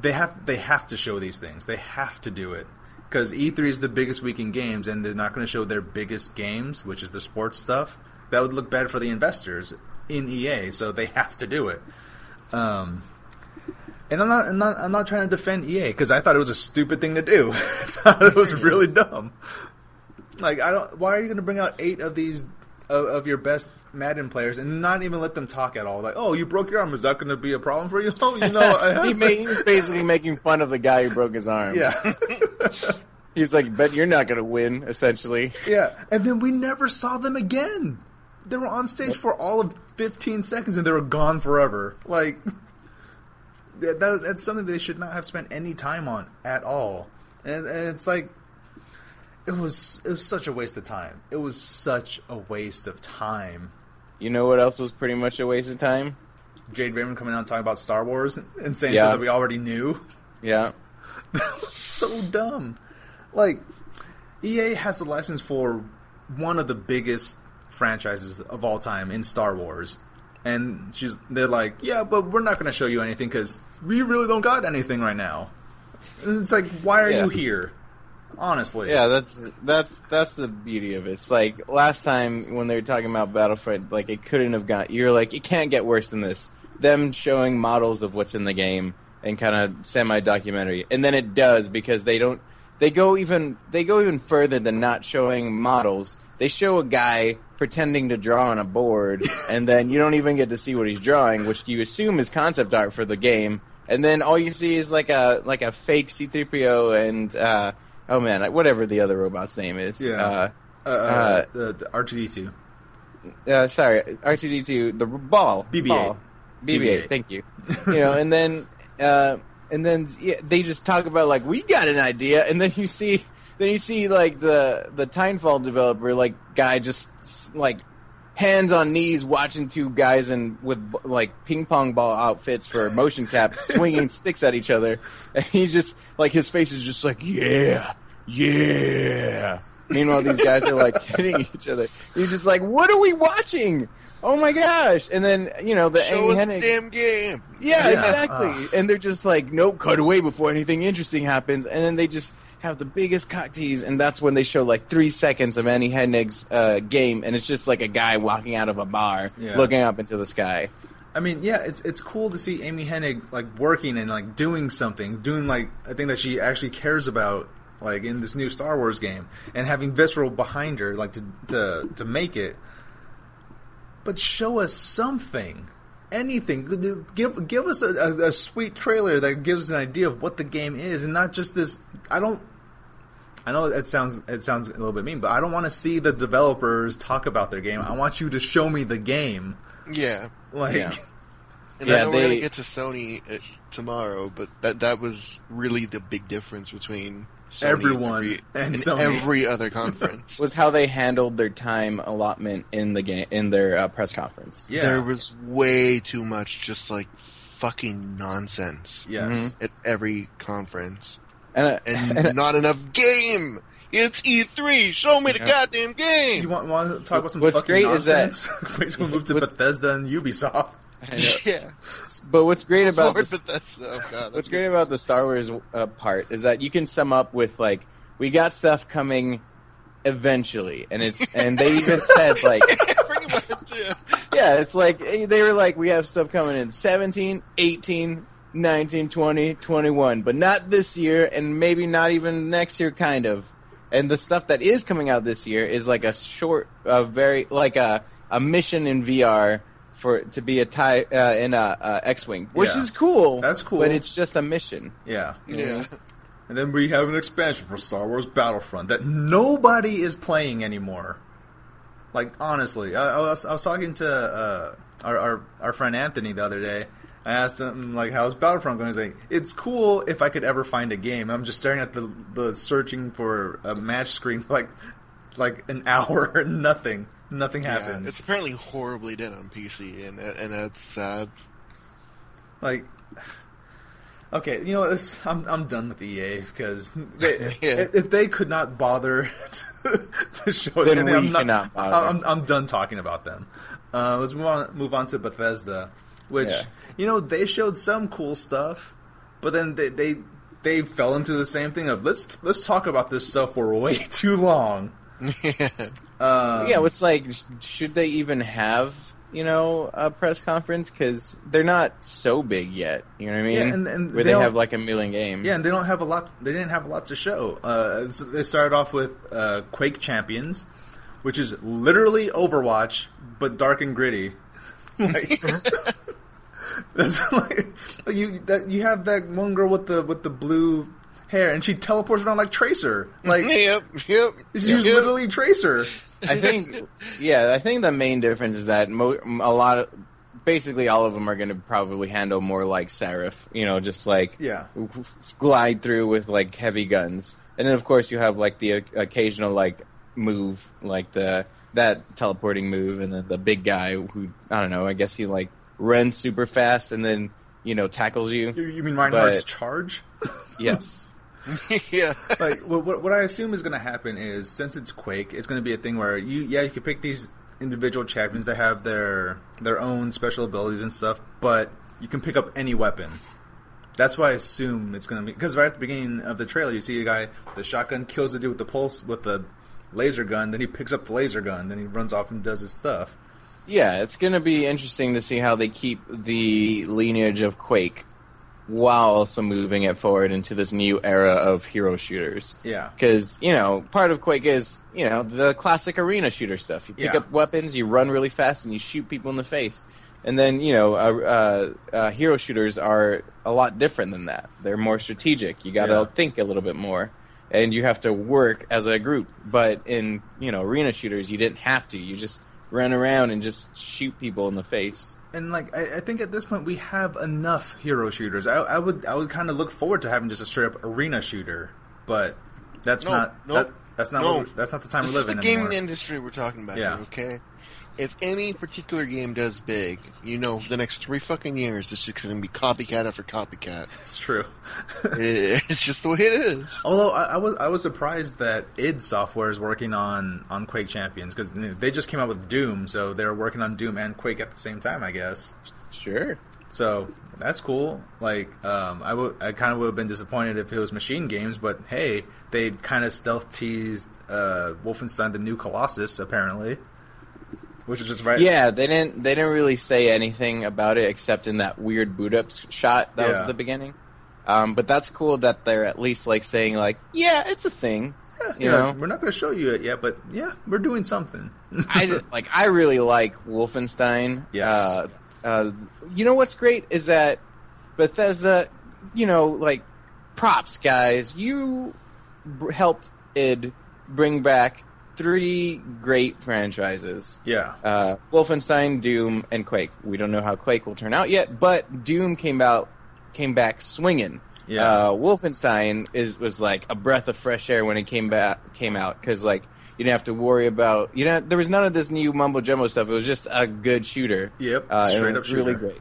They have they have to show these things. They have to do it because E3 is the biggest week in games, and they're not going to show their biggest games, which is the sports stuff. That would look bad for the investors in EA, so they have to do it. Um, and I'm not, I'm not, I'm not trying to defend EA because I thought it was a stupid thing to do. I thought it was really dumb. Like, I don't. Why are you going to bring out eight of these of, of your best Madden players and not even let them talk at all? Like, oh, you broke your arm. Is that going to be a problem for you? Oh, you know,
he, made, he was basically making fun of the guy who broke his arm.
yeah,
he's like, "Bet you're not going to win." Essentially,
yeah. And then we never saw them again. They were on stage for all of 15 seconds and they were gone forever. Like, that, that- that's something they should not have spent any time on at all. And, and it's like, it was it was such a waste of time. It was such a waste of time.
You know what else was pretty much a waste of time?
Jade Raymond coming out and talking about Star Wars and saying
Yeah.
stuff that we already knew.
Yeah,
That was so dumb. Like, EA has a license for one of the biggest franchises of all time in Star Wars. And she's they're like, yeah, but we're not going to show you anything because we really don't got anything right now. And it's like, why are
Yeah.
you here? Honestly,
yeah. That's that's that's the beauty of it. It's like last time when they were talking about Battlefront, like it couldn't have got. You're like, it can't get worse than this. Them showing models of what's in the game and kind of semi documentary, and then it does because they don't. They go even they go even further than not showing models. They show a guy pretending to draw on a board, and then you don't even get to see what he's drawing, which you assume is concept art for the game. And then all you see is like a like a fake C-3PO and uh, oh man, whatever the other robot's name is.
Yeah.
Uh,
uh, uh, the, the R2D2.
uh, sorry, R2D2, the ball,
BB-8.
ball. BB-8.
BB-8.
Thank you. You know, and then uh, and then yeah, they just talk about like we got an idea, and then you see then you see like the the Titanfall developer like guy just like hands on knees watching two guys in with like ping pong ball outfits for motion cap swinging sticks at each other, and he's just like his face is just like yeah, yeah. Meanwhile, these guys are like hitting each other. He's just like, what are we watching? Oh my gosh! And then you know the
Show
Amy
us
Hennig.
damn game.
Yeah,
Yeah.
exactly. Uh. and they're just like, nope, cut away before anything interesting happens. And then they just have the biggest cock tease, and that's when they show like three seconds of Amy Hennig's uh, game, and it's just like a guy walking out of a bar,
Yeah.
looking up into the sky.
I mean, yeah, it's it's cool to see Amy Hennig like working and like doing something, doing like a thing that she actually cares about, like in this new Star Wars game, and having Visceral behind her, like to to to make it. But show us something, anything. Give give us a, a, a sweet trailer that gives an idea of what the game is, and not just this. I don't. I know it sounds it sounds a little bit mean, but I don't want to see the developers talk about their game. I want you to show me the game.
Yeah.
Like,
Yeah.
And
Yeah,
I know we're
they-
gonna get to Sony uh, tomorrow, but that that was really the big difference between Sony
Everyone
and, every,
and
and
Sony.
every other conference.
Was how they handled their time allotment in the game in their uh, press conference.
yeah,
There was way too much just like fucking nonsense
yes.
Mhm.
at every conference,
And, uh,
and not enough game. It's E3. Show me the goddamn game.
You want, want to talk about some
What's
fucking
great is that-
nonsense? Wait till we move to
What's-
Bethesda and Ubisoft.
Yeah.
But what's great about
Lord
this,
Bethesda. Oh god.
What's great about the Star Wars uh, part is that you can sum up with like we got stuff coming eventually, and it's and they even said like
Yeah.
yeah, it's like eh, they were like we have stuff coming in 17, 18, 19, 20, 21, but not this year, and maybe not even next year, kind of. And the stuff that is coming out this year is like a short, a very like a a mission in VR for to be a tie uh, in a, a X-wing, which
Yeah.
is cool.
That's cool.
but it's just a mission.
Yeah.
Yeah.
And then we have an expansion for Star Wars Battlefront that nobody is playing anymore. Like, honestly. I, I, was, I was talking to uh, our, our, our friend Anthony the other day. I asked him, like, how's Battlefront going? He's like, it's cool if I could ever find a game. I'm just staring at the, the searching for a match screen like, like an hour and nothing. Nothing
Yeah,
happens.
it's apparently horribly dead on PC, and and that's sad.
Like, okay, you know, it's, I'm I'm done with EA because they,
Yeah.
if they could not bother to, to show us
Then
anything,
we
I'm not,
cannot bother.
I'm, I'm done talking about them. Uh, let's move on move on to Bethesda, which
Yeah.
you know they showed some cool stuff, but then they they they fell into the same thing of let's let's talk about this stuff for way too long.
yeah.
Um,
yeah, it's like, should they even have you know a press conference because they're not so big yet? You know what I mean?
Yeah, and- and
Where
they
they, have like a million games.
Yeah, and they don't have a lot. They didn't have a lot to show. Uh, so they started off with uh, Quake Champions, which is literally Overwatch but dark and gritty. like, that's like, like you that you have that one girl with the with the blue hair, and she teleports around like Tracer. Like
yep, yep.
she's
yep.
literally Tracer.
I think, yeah, I think the main difference is that mo- a lot of, basically all of them are going to probably handle more like Seraph, you know, just like
Yeah.
glide through with like heavy guns, and then of course you have like the o- occasional like move, like the that teleporting move, and then the big guy who I don't know, I guess he like runs super fast and then you know tackles you.
You, you mean Reinhardt's
But-
charge?
Yes.
yeah.
like what, what, what I assume is going to happen is since it's Quake, it's going to be a thing where you yeah you can pick these individual champions that have their their own special abilities and stuff, but you can pick up any weapon. That's why I assume it's going to be because right at the beginning of the trailer you see a guy with the shotgun kills the dude with the pulse with the laser gun, then he picks up the laser gun, then he runs off and does his stuff.
Yeah, it's going to be interesting to see how they keep the lineage of Quake while also moving it forward into this new era of hero shooters.
Yeah.
Because, you know, part of Quake is, you know, the classic arena shooter stuff. You pick
Yeah.
up weapons, you run really fast, and you shoot people in the face. And then, you know, uh, uh, uh, hero shooters are a lot different than that. They're more strategic. You got to
Yeah.
think a little bit more. And you have to work as a group. But in, you know, arena shooters, you didn't have to. You just run around and just shoot people in the face.
And like I, I think at this point we have enough hero shooters. I, I would I would kind of look forward to having just a straight up arena shooter, but that's
No,
not
no,
that, that's not
no.
what, that's not the time
This
we
is
live
the
in anymore.
gaming industry we're talking about
Yeah.
here, okay? If any particular game does big, you know, the next three fucking years, this is going to be copycat after copycat.
It's true.
It- it's just the way it is.
Although I, I was I was surprised that id Software is working on on Quake Champions because they just came out with Doom, so they're working on Doom and Quake at the same time, I guess.
Sure.
So that's cool. Like, um, I would, I kind of would have been disappointed if it was Machine Games, but hey, they kind of stealth teased uh, Wolfenstein: The New Colossus, apparently, which is just right.
Yeah, they didn't. They didn't really say anything about it except in that weird boot up shot that was at the beginning. Um, but that's cool that they're at least like saying like, yeah, it's a thing. You
Yeah,
know,
we're not going to show you it yet, but yeah, we're doing something.
I just- like. I really like Wolfenstein.
Yes.
Uh, uh, you know what's great is that Bethesda. You know, like props, guys. You br- helped id bring back three great franchises.
yeah,
uh, Wolfenstein, Doom, and Quake. We don't know how Quake will turn out yet, but Doom came out, came back swinging.
yeah,
Uh, Wolfenstein is was like a breath of fresh air when it came back came out because like you didn't have to worry about you know there was none of this new mumbo jumbo stuff. It was just a good shooter.
yep,
Uh, and
straight
it
up
was really great.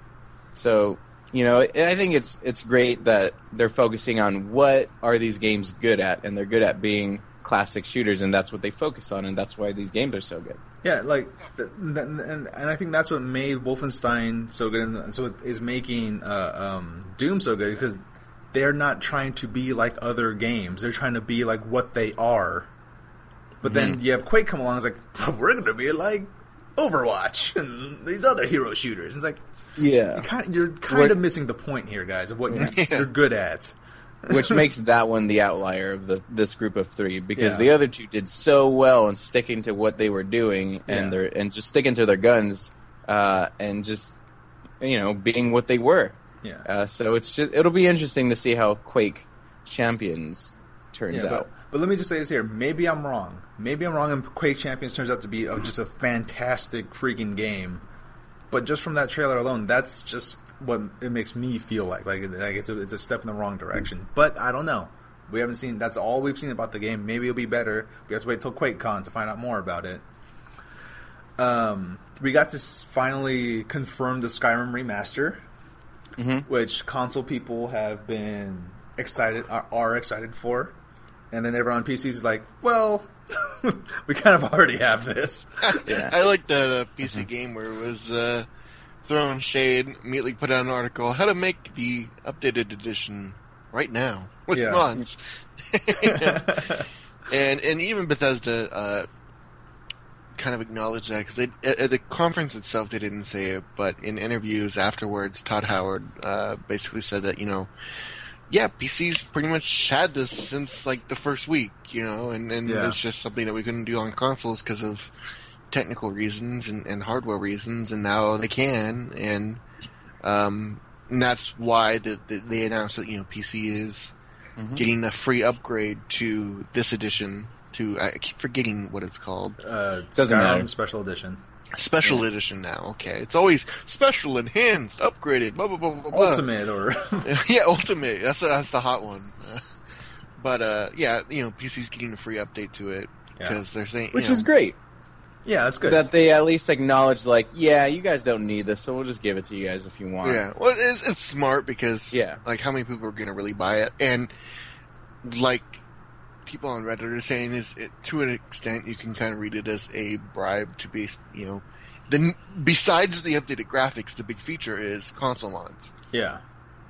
So you know, I think it's it's great that they're focusing on what are these games good at, and they're good at being classic shooters, and that's what they focus on, and that's why these games are so good.
Yeah, like, th- th- and, and I think that's what made Wolfenstein so good, and so it is making uh, um, Doom so good because they're not trying to be like other games; they're trying to be like what they are. But then you have Quake come along, it's like we're going to be like Overwatch and these other hero shooters. It's like
Yeah.
you're kind, you're kind of missing the point here, guys, of what you're,
Yeah.
you're good at.
Which makes that one the outlier of the this group of three because
Yeah.
the other two did so well in sticking to what they were doing and
Yeah.
their and just sticking to their guns uh, and just you know being what they were.
Yeah.
Uh, so it's just it'll be interesting to see how Quake Champions turns
Yeah, but,
out.
but let me just say this here. Maybe I'm wrong. Maybe I'm wrong, and Quake Champions turns out to be uh, just a fantastic freaking game. But just from that trailer alone, that's just what it makes me feel like. Like, like it's a, it's a step in the wrong direction. But I don't know. We haven't seen. That's all we've seen about the game. Maybe it'll be better. We have to wait till QuakeCon to find out more about it. Um, we got to finally confirm the Skyrim remaster,
Mhm.
which console people have been excited are, are excited for, and then everyone on PCs is like, well, we kind of already have this.
Yeah.
I like that uh, PC game where it was uh, throwing shade, immediately put out an article how to make the updated edition right now with
Yeah.
mods. and and even Bethesda uh, kind of acknowledged that because at, at the conference itself they didn't say it, but in interviews afterwards, Todd Howard uh, basically said that you know, yeah, PCs pretty much had this since like the first week, you know, and and
Yeah.
it's just something that we couldn't do on consoles because of technical reasons and, and hardware reasons, and now they can, and um, and that's why the, the, they announced that you know PC is
Mhm.
getting the free upgrade to this edition. To I keep forgetting what it's called.
uh,
Doesn't
Skyrim
matter.
Special Edition,
Special edition now. Okay, it's always special, enhanced, upgraded, blah blah blah blah blah.
Ultimate, or
yeah, ultimate. That's that's the hot one. But uh, yeah, you know, PC's getting a free update to it
Yeah.
because they're saying,
Which
you
is great
yeah, that's good.
that they at least acknowledge like, yeah, you guys don't need this, so we'll just give it to you guys if you want.
Yeah, well, it's, it's smart because
Yeah.
like how many people are going to really buy it, and like people on Reddit are saying is it, to an extent you can kind of read it as a bribe to be, you know, then besides the updated graphics, the big feature is console mods.
yeah,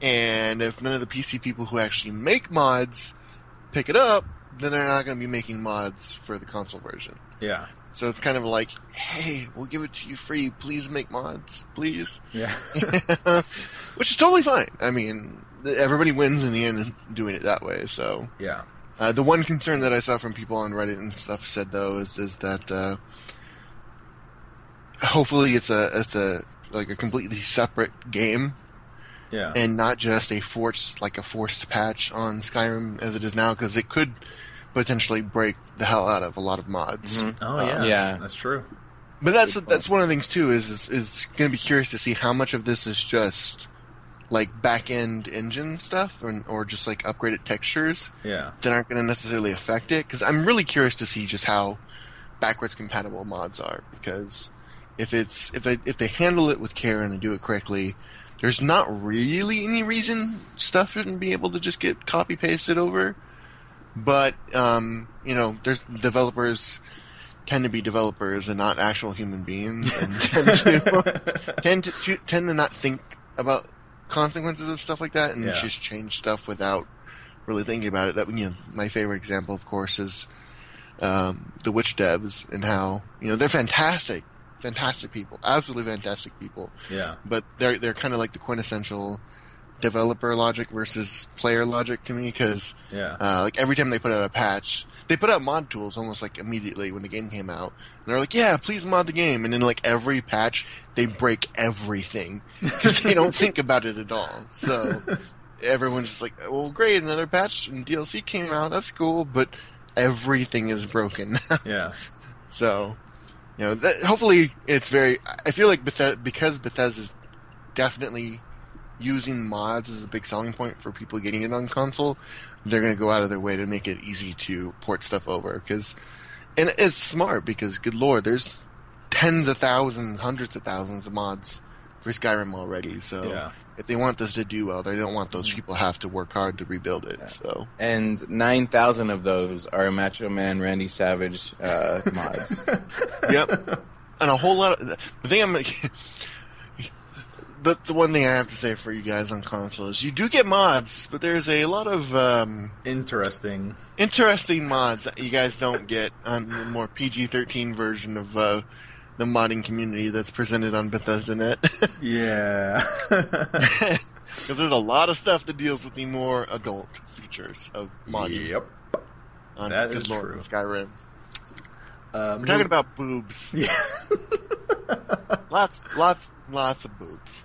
And if none of the PC people who actually make mods pick it up, then they're not going to be making mods for the console version.
yeah,
So it's kind of like, hey, we'll give it to you free. Please make mods, please.
yeah.
Which is totally fine. I mean, everybody wins in the end doing it that way. So
yeah.
uh, the one concern that I saw from people on Reddit and stuff said though is is that uh, hopefully it's a it's a like a completely separate game
Yeah.
and not just a forced like a forced patch on Skyrim as it is now because it could potentially break the hell out of a lot of mods.
Mhm.
oh
uh,
yeah,
yeah.
that's true.
But that's
Good point.
that's one of the things too is is, is going to be curious to see how much of this is just like back end engine stuff or, or just like upgraded textures
Yeah,
that aren't going to necessarily affect it because I'm really curious to see just how backwards compatible mods are because if it's if they if they handle it with care and they do it correctly, there's not really any reason stuff shouldn't be able to just get copy pasted over. But um, you know, there's developers tend to be developers and not actual human beings, and tend to tend to, tend to not think about consequences of stuff like that, and
Yeah.
just change stuff without really thinking about it. That you know, my favorite example, of course, is um, the Witch devs and how you know they're fantastic, fantastic people, absolutely fantastic people,
Yeah.
but they're they're kind of like the quintessential developer logic versus player logic to me because
Yeah.
uh, like every time they put out a patch, they put out mod tools almost like immediately when the game came out. And they're like, "Yeah, please mod the game," and then like every patch, they break everything because they don't think about it at all. So everyone's just like, "Well, great, another patch and DLC came out. That's cool," but everything is broken.
Yeah.
So, you know, that, hopefully it's very. I feel like Bethe- because Bethesda's definitely using mods as a big selling point for people getting it on console, they're going to go out of their way to make it easy to port stuff over. Because, and it's smart because, good lord, there's tens of thousands, hundreds of thousands of mods for Skyrim already. So,
Yeah.
if they want this to do well, they don't want those people have to work hard to rebuild it. So,
And 9,000 of those are Macho Man Randy Savage uh, mods.
yep. And a whole lot of the thing I'm the the one thing I have to say for you guys on console is you do get mods, but there's a lot of um,
Interesting.
interesting mods that you guys don't get on the more PG-13 version of uh, the modding community that's presented on Bethesda.net.
Yeah.
Because there's a lot of stuff that deals with the more adult features of modding
Yep.
on
that
Good
is
Lord
true.
Skyrim.
Um,
We're talking about boobs.
Yeah.
Lots, lots, lots of boobs.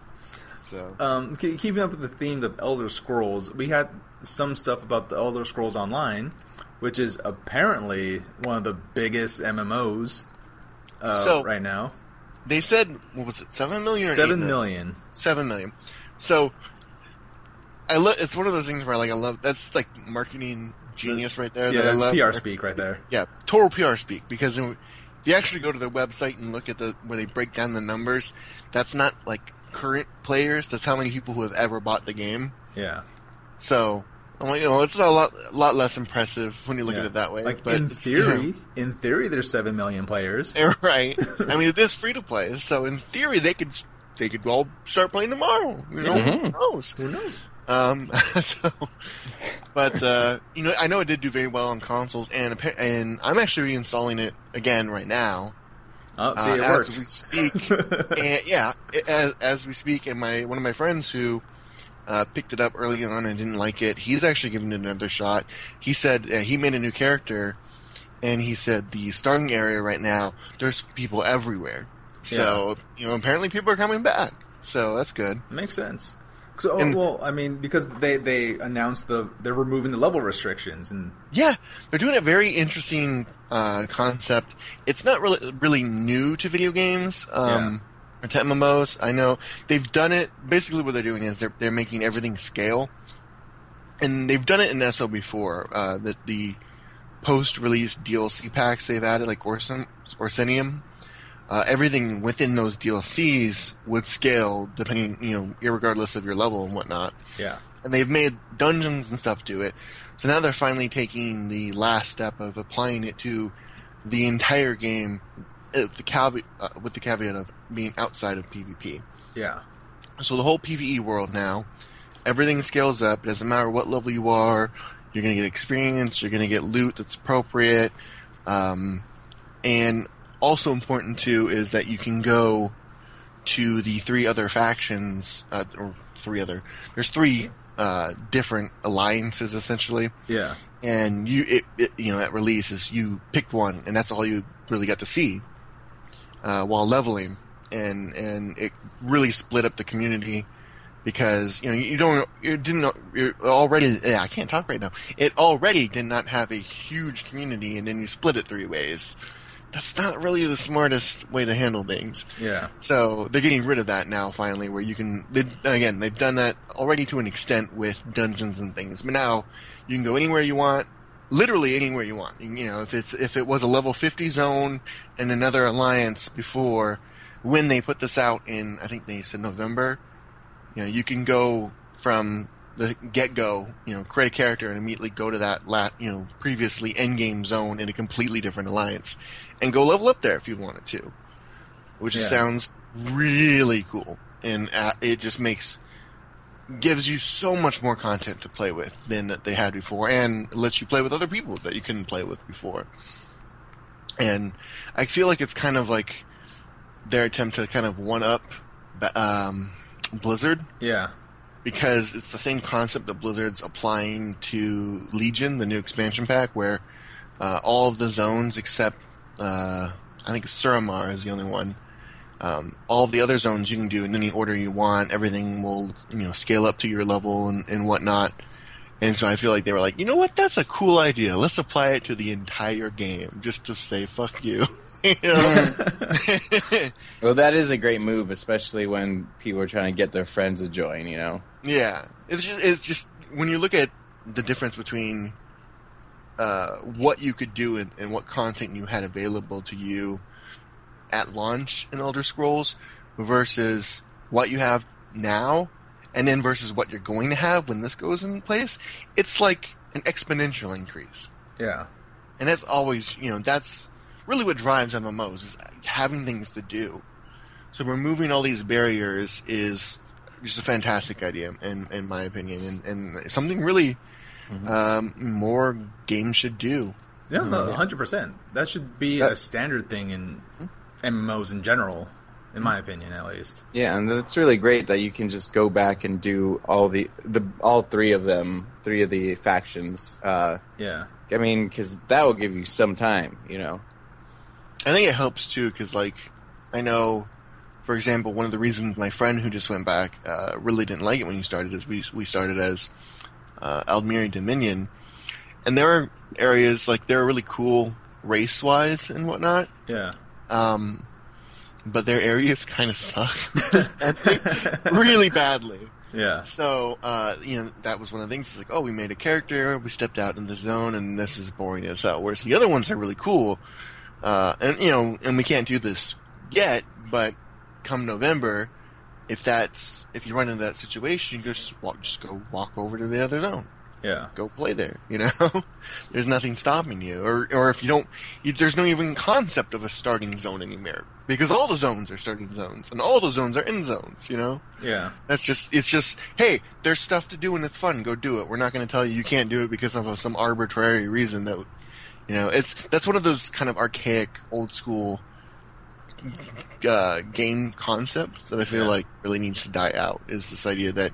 So.
Um, ke- keeping up with the theme of Elder Scrolls, we had some stuff about the Elder Scrolls Online, which is apparently one of the biggest MMOs uh,
So-
right now.
They said what was it, seven million or
Seven million.
Seven million. So, I lo- It's one of those things where like I love that's like marketing genius right there.
Yeah,
that I
that's
love.
PR speak right there.
Yeah, total PR speak because if you actually go to their website and look at the where they break down the numbers, that's not like current players. That's how many people who have ever bought the game.
Yeah.
So. I'm like, you know, it's a lot, lot less impressive when you look
Yeah.
at it that way.
Like
but
in
it's, you know,
theory, in theory, there's seven million players.
right. I mean, it is free to play, so in theory, they could they could all start playing tomorrow. You know,
Mhm.
who knows?
Who knows?
Um, so, but uh, you know, I know it did do very well on consoles, and and I'm actually reinstalling it again right now
Oh, see,
uh, as we speak. and yeah, as as we speak, and my one of my friends who. Uh, picked it up early on and didn't like it. He's actually giving it another shot. He said uh, he made a new character, and he said the starting area right now there's people everywhere. So you know, apparently people are coming back. So that's good.
Makes sense. So,
And-
well, I mean, because they they announced the they're removing the level restrictions, and
Yeah, they're doing a very interesting uh, concept. It's not really really new to video games. Um, to MMOs. I know they've done it. Basically, what they're doing is they're they're making everything scale, and they've done it in ESO before. Uh, the the post-release DLC packs they've added, like Orson, Orsinium, uh, everything within those DLCs would scale depending, you know, regardless of your level and whatnot
yeah,
and they've made dungeons and stuff to it. So now they're finally taking the last step of applying it to the entire game, uh, the caveat, uh, with the caveat of being outside of PvP.
yeah,
So the whole PvE world now, everything scales up. It doesn't matter what level you are. You're going to get experience. You're going to get loot that's appropriate. Um, and also important too is that you can go to the three other factions, uh, or three other. There's three uh, different alliances essentially,
yeah,
and you it, it you know at release is you picked one, and that's all you really got to see uh, while leveling, and and it really split up the community because you know you don't you didn't you're already yeah, I can't talk right now. It already did not have a huge community, and then you split it three ways. That's not really the smartest way to handle things.
yeah,
So they're getting rid of that now, finally, where you can. They, again, they've done that already to an extent with dungeons and things, but now you can go anywhere you want, literally anywhere you want. You, know, if it's if it was a level fifty zone and another alliance before, when they put this out in, I think they said November, you know, you can go from the get go, you know, create a character and immediately go to that lat, you know, previously end game zone in a completely different alliance, and go level up there if you wanted to, which
Yeah.
sounds really cool, and uh, it just makes gives you so much more content to play with than that they had before, and lets you play with other people that you couldn't play with before. And I feel like it's kind of like their attempt to kind of one up um, Blizzard
Yeah.
because it's the same concept that Blizzard's applying to Legion, the new expansion pack, where uh, all of the zones except uh, I think Suramar is the only one. Um, all the other zones you can do in any order you want. Everything will you know scale up to your level and, and whatnot. And so I feel like they were like, you know what, that's a cool idea. Let's apply it to the entire game, just to say fuck you. you?
Well, that is a great move, especially when people are trying to get their friends to join. You know.
Yeah, it's just it's just when you look at the difference between uh, what you could do and, and what content you had available to you at launch in Elder Scrolls versus what you have now, and then versus what you're going to have when this goes in place, it's like an exponential increase.
Yeah.
And that's always, you know, that's really what drives MMOs is having things to do. So removing all these barriers is just a fantastic idea, in, in my opinion, and, and something really um, more games should do.
Yeah, no, hundred percent. That should be
That-
a standard thing in MMOs in general, in my opinion, at least.
Yeah, and it's really great that you can just go back and do all the the all three of them, three of the factions. Uh,
Yeah.
I mean, because that will give you some time. You know.
I think it helps too, because like I know, for example, one of the reasons my friend who just went back uh, really didn't like it when you started is we we started as uh, Aldmeri Dominion, and there are areas like they're really cool race wise and whatnot.
Yeah.
Um, but their areas kind of suck really badly.
Yeah.
So, uh, you know, that was one of the things. It's like, oh, we made a character, we stepped out in the zone, and this is boring as hell. Whereas the other ones are really cool. Uh, and, you know, and we can't do this yet, but come November, if that's, if you run into that situation, you just walk, just go walk over to the other zone
Yeah.
go play there. You know, there's nothing stopping you, or or if you don't, you, there's no even concept of a starting zone anymore because all the zones are starting zones and all the zones are end zones. You know,
Yeah.
that's just it's just hey, there's stuff to do and it's fun. Go do it. We're not going to tell you you can't do it because of some arbitrary reason that you know. It's that's one of those kind of archaic, old school. Uh, game concepts that I feel
Yeah.
like really needs to die out is this idea that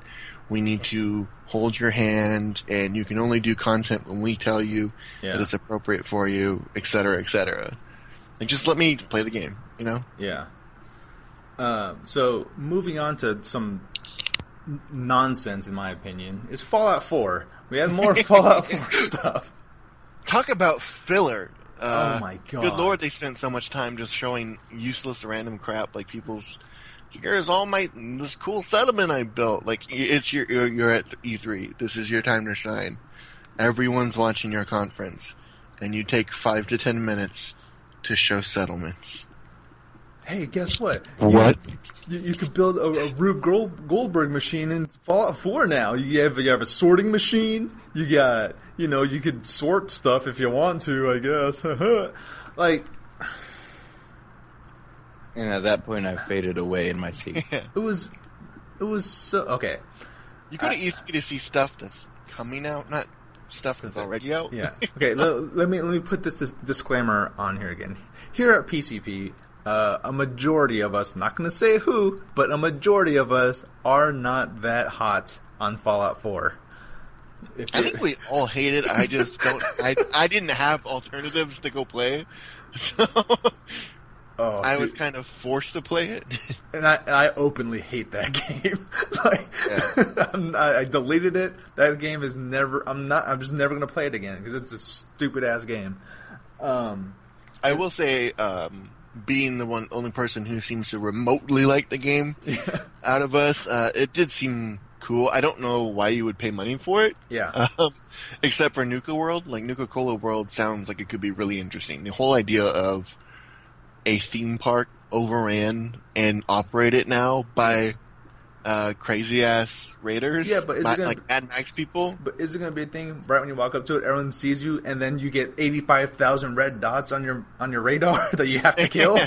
we need to hold your hand and you can only do content when we tell you
Yeah.
that it's appropriate for you, et cetera, et cetera. Like, just let me play the game, you know?
Yeah. Uh, so moving on to some n- nonsense, in my opinion, is Fallout 4. We have more Fallout 4 stuff.
Talk about filler. Uh,
Oh my God.
Good lord, they spent so much time just showing useless random crap like people's. Here's all my this cool settlement I built. Like it's your you're, you're at E3. This is your time to shine. Everyone's watching your conference, and you take five to ten minutes to show settlements.
Hey, guess what?
What?
You, you could build a, a Rube Goldberg machine in Fallout 4 now. You have you have a sorting machine. You got you know you could sort stuff if you want to. I guess. like
And at that point, I faded away in my seat.
it was, it was so okay.
You go to E3 to see stuff that's coming out, not stuff that's already out.
Yeah. Okay. let, let me let me put this disclaimer on here again. Here at PCP, uh, a majority of us, not going to say who, but a majority of us are not that hot on Fallout 4. If
I think we all hate it. I just don't. I I didn't have alternatives to go play, so
oh,
I was kind of forced to play it.
and I, I openly hate that game. like, I'm, I, I deleted it. That game is never. I'm not. I'm just never going to play it again because it's a stupid ass game. Um,
I will say, um, being the one only person who seems to remotely like the game out of us, uh, it did seem cool. I don't know why you would pay money for it.
yeah.
Um, except for Nuka World, like Nuka Cola World sounds like it could be really interesting. The whole idea of a theme park overran and operated now by uh, crazy ass raiders.
Yeah, but is it gonna-
like Mad Max people.
But is it going to be a thing right when you walk up to it, everyone sees you, and then you get eighty-five thousand red dots on your on your radar that you have to kill?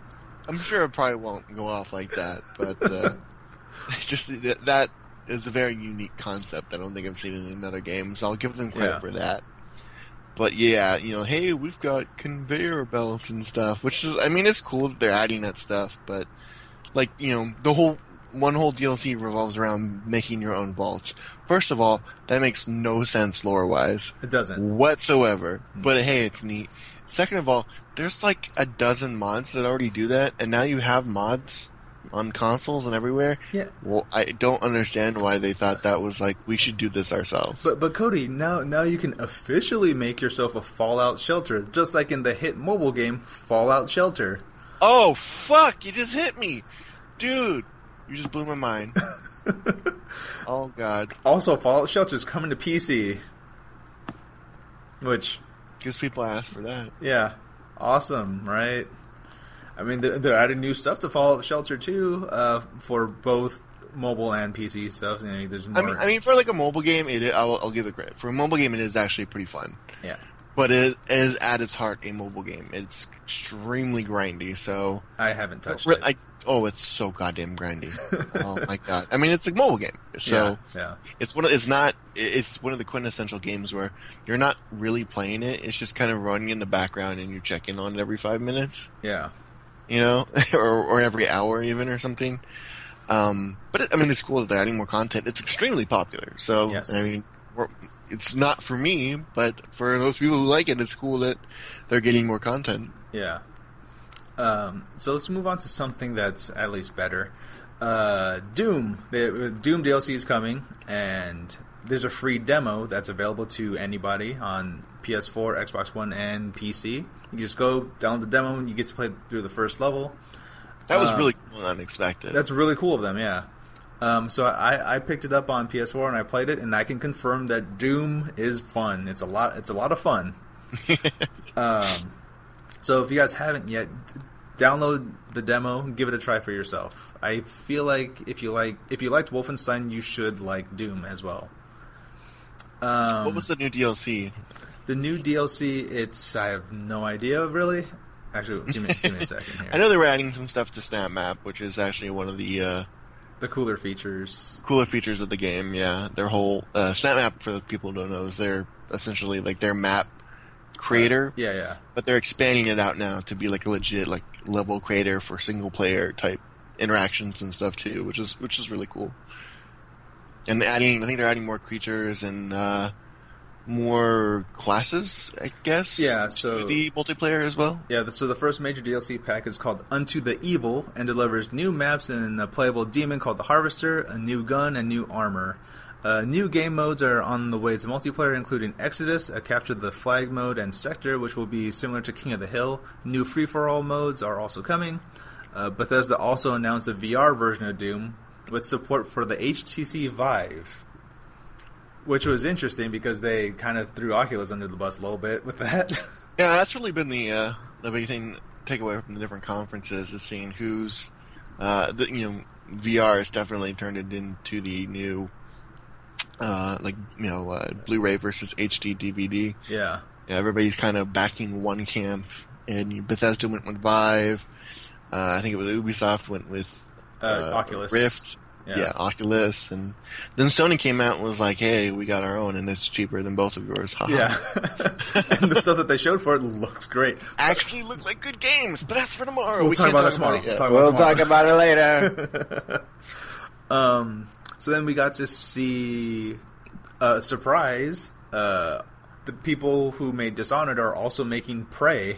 I'm sure it probably won't go off like that, but uh, just th- that is a very unique concept. I don't think I've seen it in other games. I'll give them credit
Yeah.
for that. But yeah, you know, hey, we've got conveyor belts and stuff, which is, I mean, it's cool that they're adding that stuff, but like, you know, the whole one whole DLC revolves around making your own vaults. First of all, that makes no sense lore wise
It doesn't.
whatsoever. Mm-hmm. But hey, it's neat. Second of all, there's like a dozen mods that already do that, and now you have mods on consoles and everywhere.
Yeah.
Well, I don't understand why they thought that was like we should do this ourselves.
But but Cody, now now you can officially make yourself a Fallout shelter, just like in the hit mobile game Fallout Shelter.
oh fuck! You just hit me, dude. You just blew my mind. oh god,
Also, Fallout Shelter is coming to PC. Which,
because people ask for that.
yeah, awesome, right? I mean, they're, they're adding new stuff to Fallout Shelter too, uh, for both mobile and PC stuff. You know, there's more.
I mean, I mean, for like a mobile game, it I'll, I'll give it credit. For a mobile game, it is actually pretty fun.
yeah,
But it is at its heart a mobile game. It's extremely grindy. So
I haven't touched it.
I, oh, it's so goddamn grindy. oh my god! I mean, it's a mobile game, so
yeah, yeah,
it's one. Of, it's not. It's one of the quintessential games where you're not really playing it. It's just kind of running in the background, and you check in on it every five minutes.
yeah.
You know, or or every hour even, or something. Um, but it, I mean, it's cool that they're adding more content. It's extremely popular. So
Yes.
I mean, it's not for me, but for those people who like it, it's cool that they're getting more content.
Yeah. Um, so let's move on to something that's at least better. Uh, Doom. The Doom DLC is coming, and there's a free demo that's available to anybody on PS4, Xbox One, and PC. You just go download the demo, and you get to play through the first level.
That was
Uh,
really cool and unexpected.
That's really cool of them, yeah. Um, so I, I picked it up on PS4 and I played it, and I can confirm that Doom is fun. It's a lot. It's a lot of fun. Um, so if you guys haven't yet, download the demo and give it a try for yourself. I feel like if you like if you liked Wolfenstein, you should like Doom as well. Um,
what was the new DLC?
the new DLC? It's I have no idea really. Actually, give me give me a second here.
I know they were adding some stuff to Snap Map, which is actually one of the uh,
the cooler features.
cooler features of the game. Yeah, their whole uh, Snap Map, for the people who don't know, is their essentially like their map creator,
Yeah, yeah,
but they're expanding it out now to be like a legit like level creator for single player type interactions and stuff too, which is which is really cool. And adding, I think they're adding more creatures and uh, more classes, I guess.
Yeah, so-
the multiplayer as well.
yeah. So the first major DLC pack is called Unto the Evil and delivers new maps and a playable demon called the Harvester, a new gun, and new armor. Uh, new game modes are on the way to multiplayer, including Exodus, a capture the flag mode, and Sector, which will be similar to King of the Hill. New free for all modes are also coming. Uh, Bethesda also announced a VR version of Doom with support for the HTC Vive, which was interesting because they kind of threw Oculus under the bus a little bit with that.
Yeah, that's really been the uh, the big thing takeaway from the different conferences is seeing who's uh, the, you know VR has definitely turned it into the new uh, like you know uh, Blu-ray versus HD DVD.
yeah.
Yeah, everybody's kind of backing one camp, and Bethesda went with Vive. Uh, I think it was Ubisoft went with
Uh, Oculus.
Rift. Yeah. Oculus, and then Sony came out and was like, "Hey, we got our own, and it's cheaper than both of yours." Haha.
Yeah. and the stuff that they showed for it looks great.
actually look like good games, but that's for tomorrow.
We'll
We
talk about that tomorrow.
it yet.
Talk
We'll
tomorrow.
talk about it later.
Um, so then we got to see a surprise. Uh, the people who made Dishonored are also making Prey.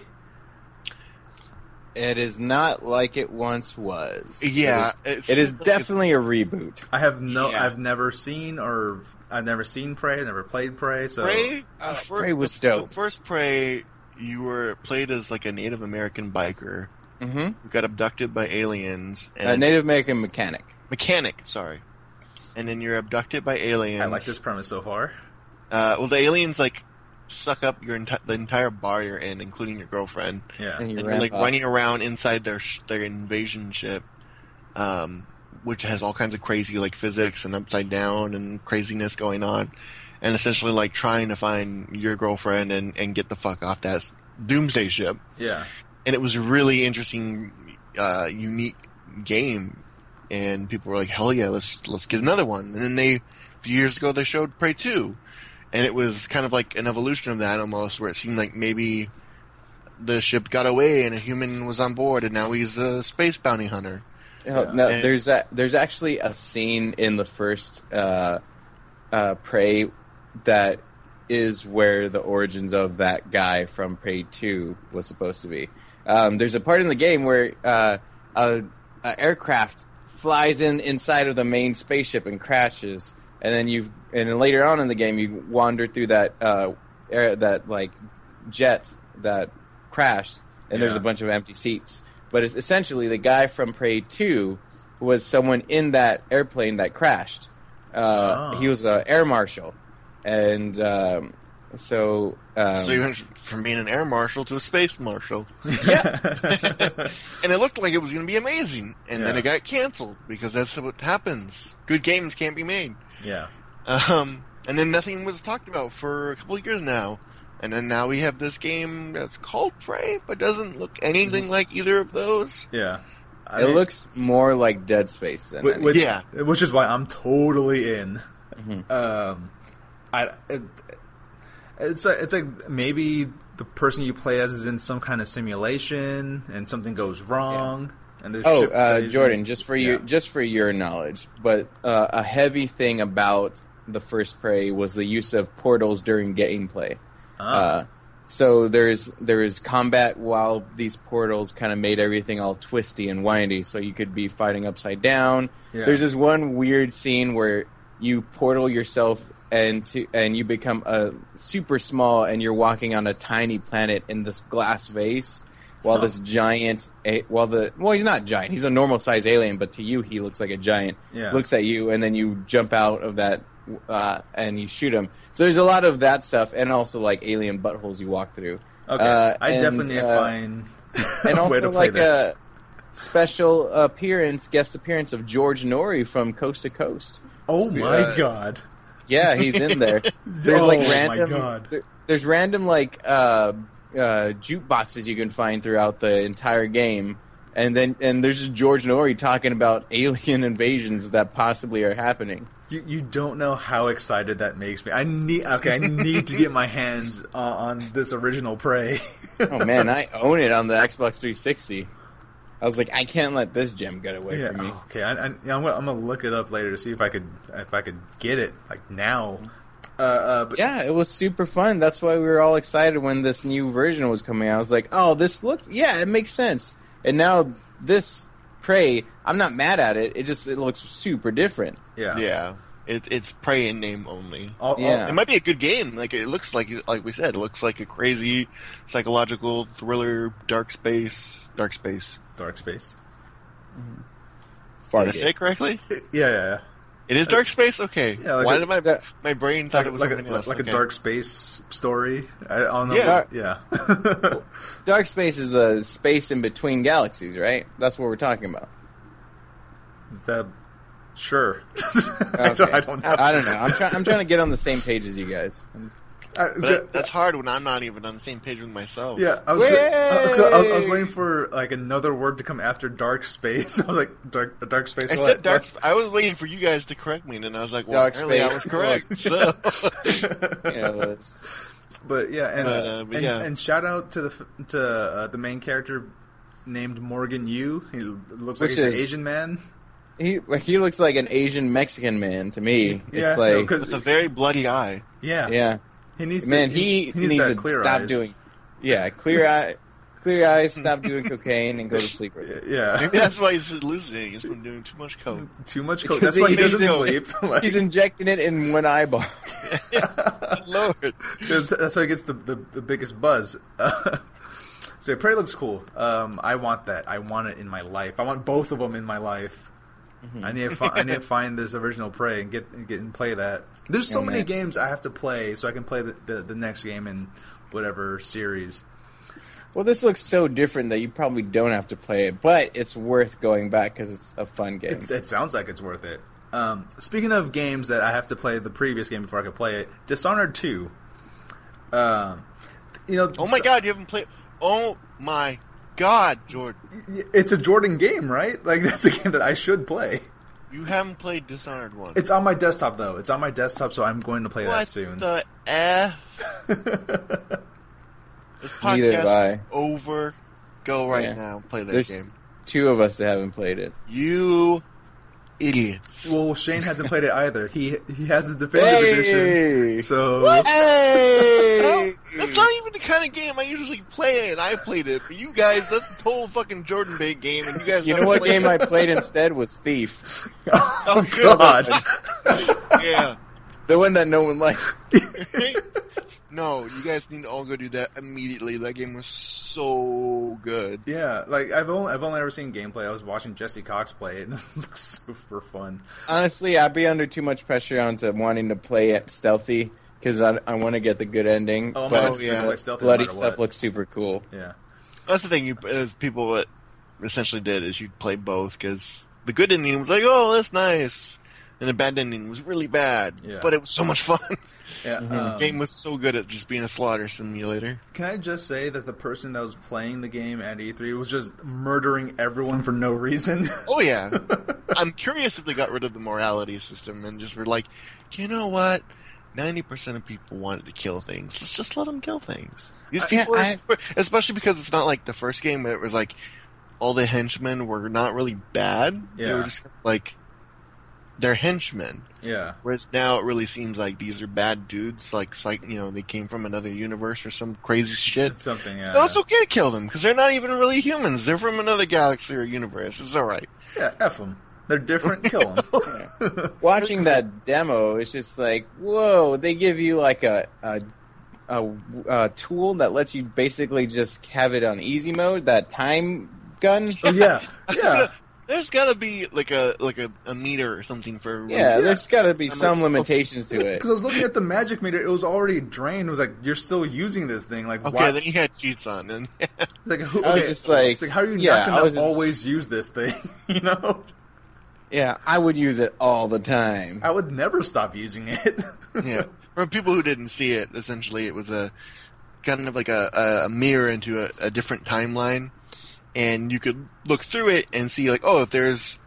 it is not like it once was.
Yeah,
it is, it is
it's-
definitely a reboot.
I have no,
Yeah.
I've never seen or I've never seen Prey. I've never played Prey. So
Prey.
Uh,
the fir-
Prey was dope.
The first Prey, you were played as like a Native American biker
Mm-hmm.
who got abducted by aliens and
A Native American mechanic.
mechanic. Sorry, and then you're abducted by aliens.
I like this premise so far.
Uh, well, the aliens like suck up your enti- the entire bar you're in, including your girlfriend,
Yeah.
And you
and you're like
up.
running around inside their sh- their invasion ship, um, which has all kinds of crazy like physics and upside down and craziness going on, and essentially like trying to find your girlfriend and and get the fuck off that doomsday ship.
Yeah.
And it was a really interesting, uh, unique game, and people were like, "Hell yeah, let's let's get another one." And then they, a few years ago, they showed Prey Two, and it was kind of like an evolution of that almost, where it seemed like maybe the ship got away and a human was on board, and now he's a space bounty hunter.
Oh,
Yeah.
no,
And-
there's a, there's actually a scene in the first uh, uh, Prey that is where the origins of that guy from Prey Two was supposed to be. Um, there's a part in the game where uh, a, a aircraft flies in inside of the main spaceship and crashes, and then you and then later on in the game you wander through that uh, air, that like jet that crashed, and there's a bunch of empty seats. But it's essentially the guy from Prey Two was someone in that airplane that crashed. Uh,
Oh.
He was an air marshal, and um, so um,
so you went from being an air marshal to a space marshal,
Yeah.
and it looked like it was going to be amazing, and then it got canceled because that's what happens. Good games can't be made.
yeah.
Um, and then nothing was talked about for a couple of years now. And then now we have this game that's called Prey, but doesn't look anything like either of those.
Yeah. I
it
mean,
looks more like Dead Space than
whi- which,
Yeah.
which is why I'm totally in.
Mhm.
Um, I it, it's like, it's like maybe the person you play as is in some kind of simulation and something goes wrong. And the
Oh, uh, Jordan,
and-
just for
yeah.
you, just for your knowledge, but uh, a heavy thing about the first Prey was the use of portals during gameplay.
Ah,
Uh, so there's there is combat while these portals kind of made everything all twisty and windy. So you could be fighting upside down.
yeah.
There's this one weird scene where you portal yourself and to and you become a super small and you're walking on a tiny planet in this glass vase while
Huh.
this giant while the well he's not giant he's a normal size alien but to you he looks like a giant
yeah.
looks at you and then you jump out of that uh, and you shoot him so there's a lot of that stuff and also like alien buttholes you walk through
okay.
uh,
I
and,
definitely
uh,
find
and also like
this.
a special appearance guest appearance of George Noory from Coast to Coast
Oh my
Uh,
god.
Yeah, he's in there. There's like
Oh,
random.
my god.
there- there's random like uh, uh, jukeboxes you can find throughout the entire game, and then and there's just George Noory talking about alien invasions that possibly are happening.
You, you don't know how excited that makes me. I need okay. I need to get my hands on, on this original Prey.
Oh man, I own it on the Xbox 360. I was like, I can't let this gem get away
yeah.
from me.
oh, okay. I, I, yeah, I'm, gonna, I'm gonna look it up later to see if I could if I could get it like now. Uh, uh, but
Yeah, it was super fun. That's why we were all excited when this new version was coming out. I was like, oh, this looks, yeah, it makes sense. And now this Prey, I'm not mad at it. It just it looks super different.
yeah,
Yeah, it, it's Prey in name only.
All, all-
Yeah.
It might be a good game. Like it looks like, like we said, it looks like a crazy psychological thriller, dark space, dark space.
Dark Space.
Far
Did I say it correctly?
Yeah, yeah, yeah.
It is dark space. Okay.
Yeah, like
Why
a-
did my
that-
my brain thought
Like,
it was
like,
something
a,
else?
like
Okay.
a dark space story. I, I don't know.
Yeah.
yeah.
Dark space is the space in between galaxies, right? That's what we're talking about.
that sure. I, don't, I don't know.
I don't know. I'm trying. I'm trying to get on the same page as you guys.
I-
But that- that's hard when I'm not even on the same page with myself.
Yeah, I was,
Way!
I, was, I was waiting for like another word to come after dark space. I was like dark, dark space.
I
what?
said dark. I was waiting for you guys to correct me, and then I was like, "Well,
Dark
apparently I was correct." so,
You know,
but yeah, and
But, uh, but
and,
yeah.
and shout out to the to uh, the main character named Morgan Yu. He looks like he's
is-
an Asian man.
he he looks like an Asian Mexican man to me.
Yeah,
it's
no,
like,
'cause-
with a very bloody eye.
Yeah,
yeah,
He needs to,
man, he,
he needs,
needs to
clear
stop
eyes.
doing. Yeah, clear eye, clear eyes. Stop doing cocaine and go to sleep. With it.
Yeah,
Maybe that's why he's losing. He's been doing too much coke.
too much coke.
Because
That's why he
he's-
doesn't
he's-
sleep. Like,
He's injecting it in one eyeball.
Lord.
that's, that's why he gets the, the, the biggest buzz. so Prey looks cool. Um, I want that. I want it in my life. I want both of them in my life. I need to fi- I need to find this original Prey and get and get and play that. There's so many
man.
games I have to play so I can play the, the, the next game in whatever series.
Well, this looks so different that you probably don't have to play it, but it's worth going back because it's a fun game.
It's, it sounds like it's worth it. Um, speaking of games that I have to play the previous game before I can play it, Dishonored two. Um, you know,
Oh my
so-
god, you haven't played. Oh my god, Jordan,
it's a Jordan game, right? Like that's a game that I should play.
You haven't played Dishonored one.
It's on my desktop though. It's on my desktop, so I'm going to play that
what
soon.
the f? This
Neither have
podcast is over. Go right
Yeah.
now, and play that
There's-
game.
Two of us that haven't played it.
You idiots.
well, Shane hasn't played it either. He he has the definitive
Hey!
edition. So
No,
Hey!
that's not even the kind of game I usually play, and I played it. But you guys, that's a total fucking Jordan bait game, and you guys.
You know what game
it.
I played instead was Thief,
oh, oh god.
Yeah.
the one that no one liked.
no, you guys need to all go do that immediately. That game was so good.
yeah, like I've only I've only ever seen gameplay. I was watching Jesse Cox play it, and it looks super fun.
Honestly, I'd be under too much pressure onto wanting to play it stealthy because I, I want to get the good ending.
Oh,
but
my
yeah.
play stealth no
bloody
matter
stuff
what.
looks super cool.
Yeah,
That's the thing. You as people what essentially did is you play both because the good ending was like, oh, that's nice, and the bad ending was really bad.
Yeah.
But it was so much fun.
yeah.
Mhm.
um,
the game was so good at just being a slaughter simulator.
Can I just say that the person that was playing the game at E3 was just murdering everyone for no reason?
Oh yeah. I'm curious if they got rid of the morality system and just were like, you know what? Ninety percent of people wanted to kill things. Let's just let them kill things. These
I-
people,
I-
are, especially because it's not like the first game where it was like all the henchmen were not really bad. They were just like they're henchmen.
yeah,
Whereas now it really seems like these are bad dudes. Like, like you know, they came from another universe or some crazy shit.
it's something. Yeah,
No, it's okay to kill them because they're not even really humans. They're from another galaxy or universe. It's all right.
yeah. F them. They're different. Kill them.
Watching that demo, it's just like, whoa! They give you like a a, a a tool that lets you basically just have it on easy mode. That time gun.
yeah, yeah.
There's gotta be like a like a, a meter or something for
Yeah, there's got to be
I'm
some
like,
limitations to it.
Because I was looking at the magic meter, it was already drained. It was like you're still using this thing. Like
Okay,
why?
then you had cheats on, and
like who,
I was
okay,
just like,
it's like how are you
yeah,
not
I
going
was
to
just-
always use this thing? you know,
Yeah, I would use it all the time.
I would never stop using it.
yeah. For people who didn't see it, essentially it was a kind of like a, a, a mirror into a, a different timeline, and you could look through it and see like, oh, if there's,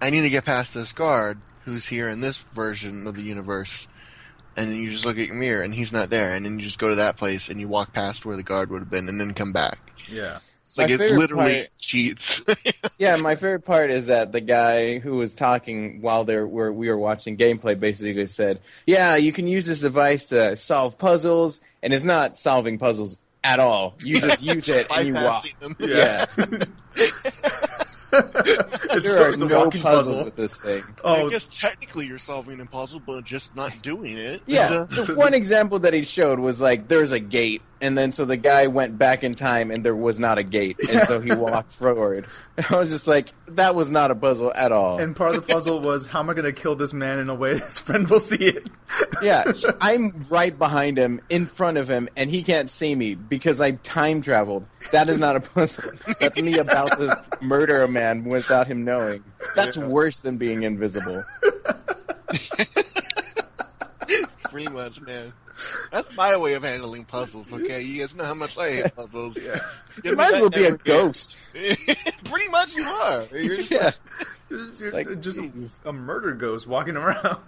I need to get past this guard who's here in this version of the universe, and then you just look at your mirror and he's not there, and then you just go to that place and you walk past where the guard would have been, and then come back.
yeah,
It's like
My
it's literally
part-
cheats.
Yeah, my favorite part is that the guy who was talking while there were we were watching gameplay basically said, "Yeah, you can use this device to solve puzzles, and it's not solving puzzles at all. You just use it and you walk."
Them.
yeah. it's,
There are
it's a
no
walking
puzzles
puzzle.
with this thing.
Oh.
I guess technically you're solving a puzzle, but just not doing it.
Yeah,
a-
the one example that he showed was like there's a gate, and then so the guy went back in time, and there was not a gate, and so he walked forward. And I was just like, that was not a puzzle at all.
and part of the puzzle was how am I going to kill this man in a way his friend will see it?
Yeah, I'm right behind him, in front of him, and he can't see me because I time traveled. That is not a puzzle. That's me about to murder a man without him knowing. That's worse than being invisible.
Pretty much, man. That's my way of handling puzzles. Okay, you guys know how much I hate puzzles.
Yeah.
You might as well be a ghost.
Pretty much, you are. You're just
Yeah.
You're
like,
just
jeez.
a murder ghost walking around.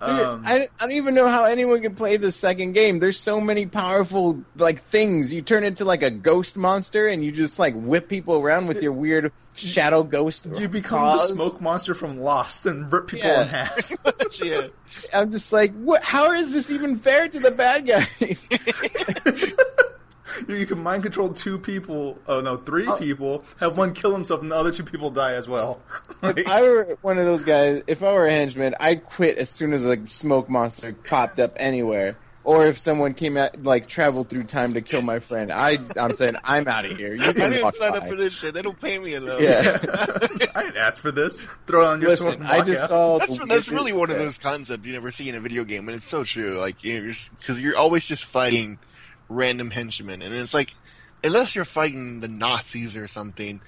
Um,
I, I don't even know how anyone can play the second game. There's so many powerful like things. You turn into like a ghost monster and you just like whip people around with your weird shadow ghost.
you become the smoke monster from Lost and rip people
Yeah.
in half.
yeah.
I'm just like, what? How is this even fair to the bad guys?
you, you can mind control two people. Oh no, three
Oh.
people. Have one kill himself, and the other two people die as well. Like,
if I were one of those guys, if I were a henchman, I'd quit as soon as a smoke monster popped up anywhere. or if someone came at like traveled through time to kill my friend. I I'm saying I'm out of here. You
I didn't sign
by.
up for this shit. They don't pay me enough.
Yeah.
I didn't ask for this. Throw it on your sword
Listen,
and
I just
out.
saw.
That's
the
that's really one of those concepts you never see in a video game, and it's so true. Like you know, because you're always just fighting random henchmen, and it's like unless you're fighting the Nazis or something,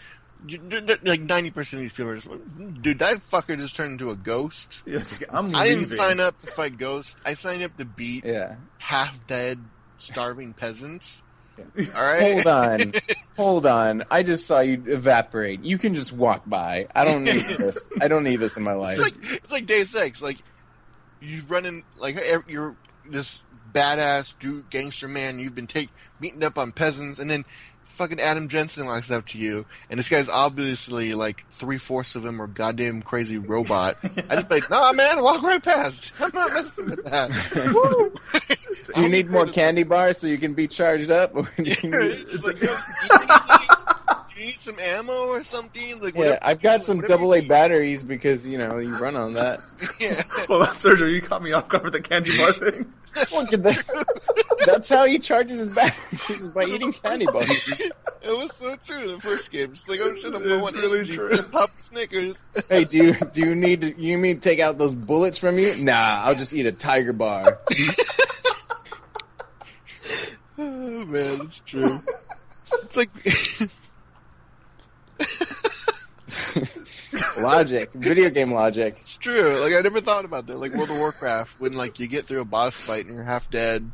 you, like ninety percent of these people are just, like, dude, that fucker just turned into a ghost.
Yeah, like,
I didn't sign up to fight ghosts. I signed up to beat
Yeah.
half dead, starving peasants. All right,
Hold on. Hold on. I just saw you evaporate. You can just walk by. I don't need this. I don't need this in my life.
It's like it's like Deus Ex. Like you running like you're this badass dude, gangster man. You've been take beating up on peasants, and then fucking Adam Jensen walks up to you, and this guy's obviously like three fourths of him are goddamn crazy robot. I just be like, nah, man, walk right past. I'm not messing with that.
Do you need more candy bars so you can be charged up? Or do you need-
It's like, yo, you need- some ammo or something? Like,
yeah, I've got some double A batteries because you know you run on that.
Yeah.
Well, that's surgery. You caught me off guard with the candy bar thing.
Look at that. That's how he charges his batteries by eating candy bars.
It was so true in the first game. Just like, oh shit, I'm
It's
going
really
energy.
true.
Pop Snickers.
Hey, do you do you need to, you mean take out those bullets from you? Nah, I'll just eat a tiger bar.
Oh man, it's true. It's like
logic, video game logic.
it's true. Like I never thought about that. Like World of Warcraft, when like you get through a boss fight and you're half dead,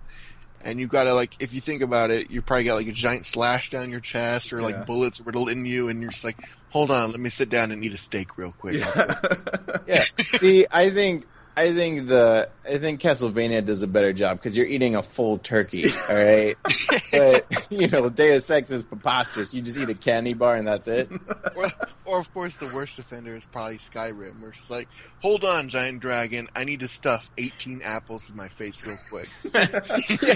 and you gotta like, if you think about it, you probably got like a giant slash down your chest or like
Yeah.
bullets riddled in you, and you're just like, hold on, let me sit down and eat a steak real quick.
Yeah. See, I think I think the I think Castlevania does a better job because you're eating a full turkey. All right, but you know Deus Ex is preposterous. You just eat a candy bar and that's it.
or, or of course, the worst offender is probably Skyrim, where it's like, hold on, giant dragon, I need to stuff 18 apples in my face real quick.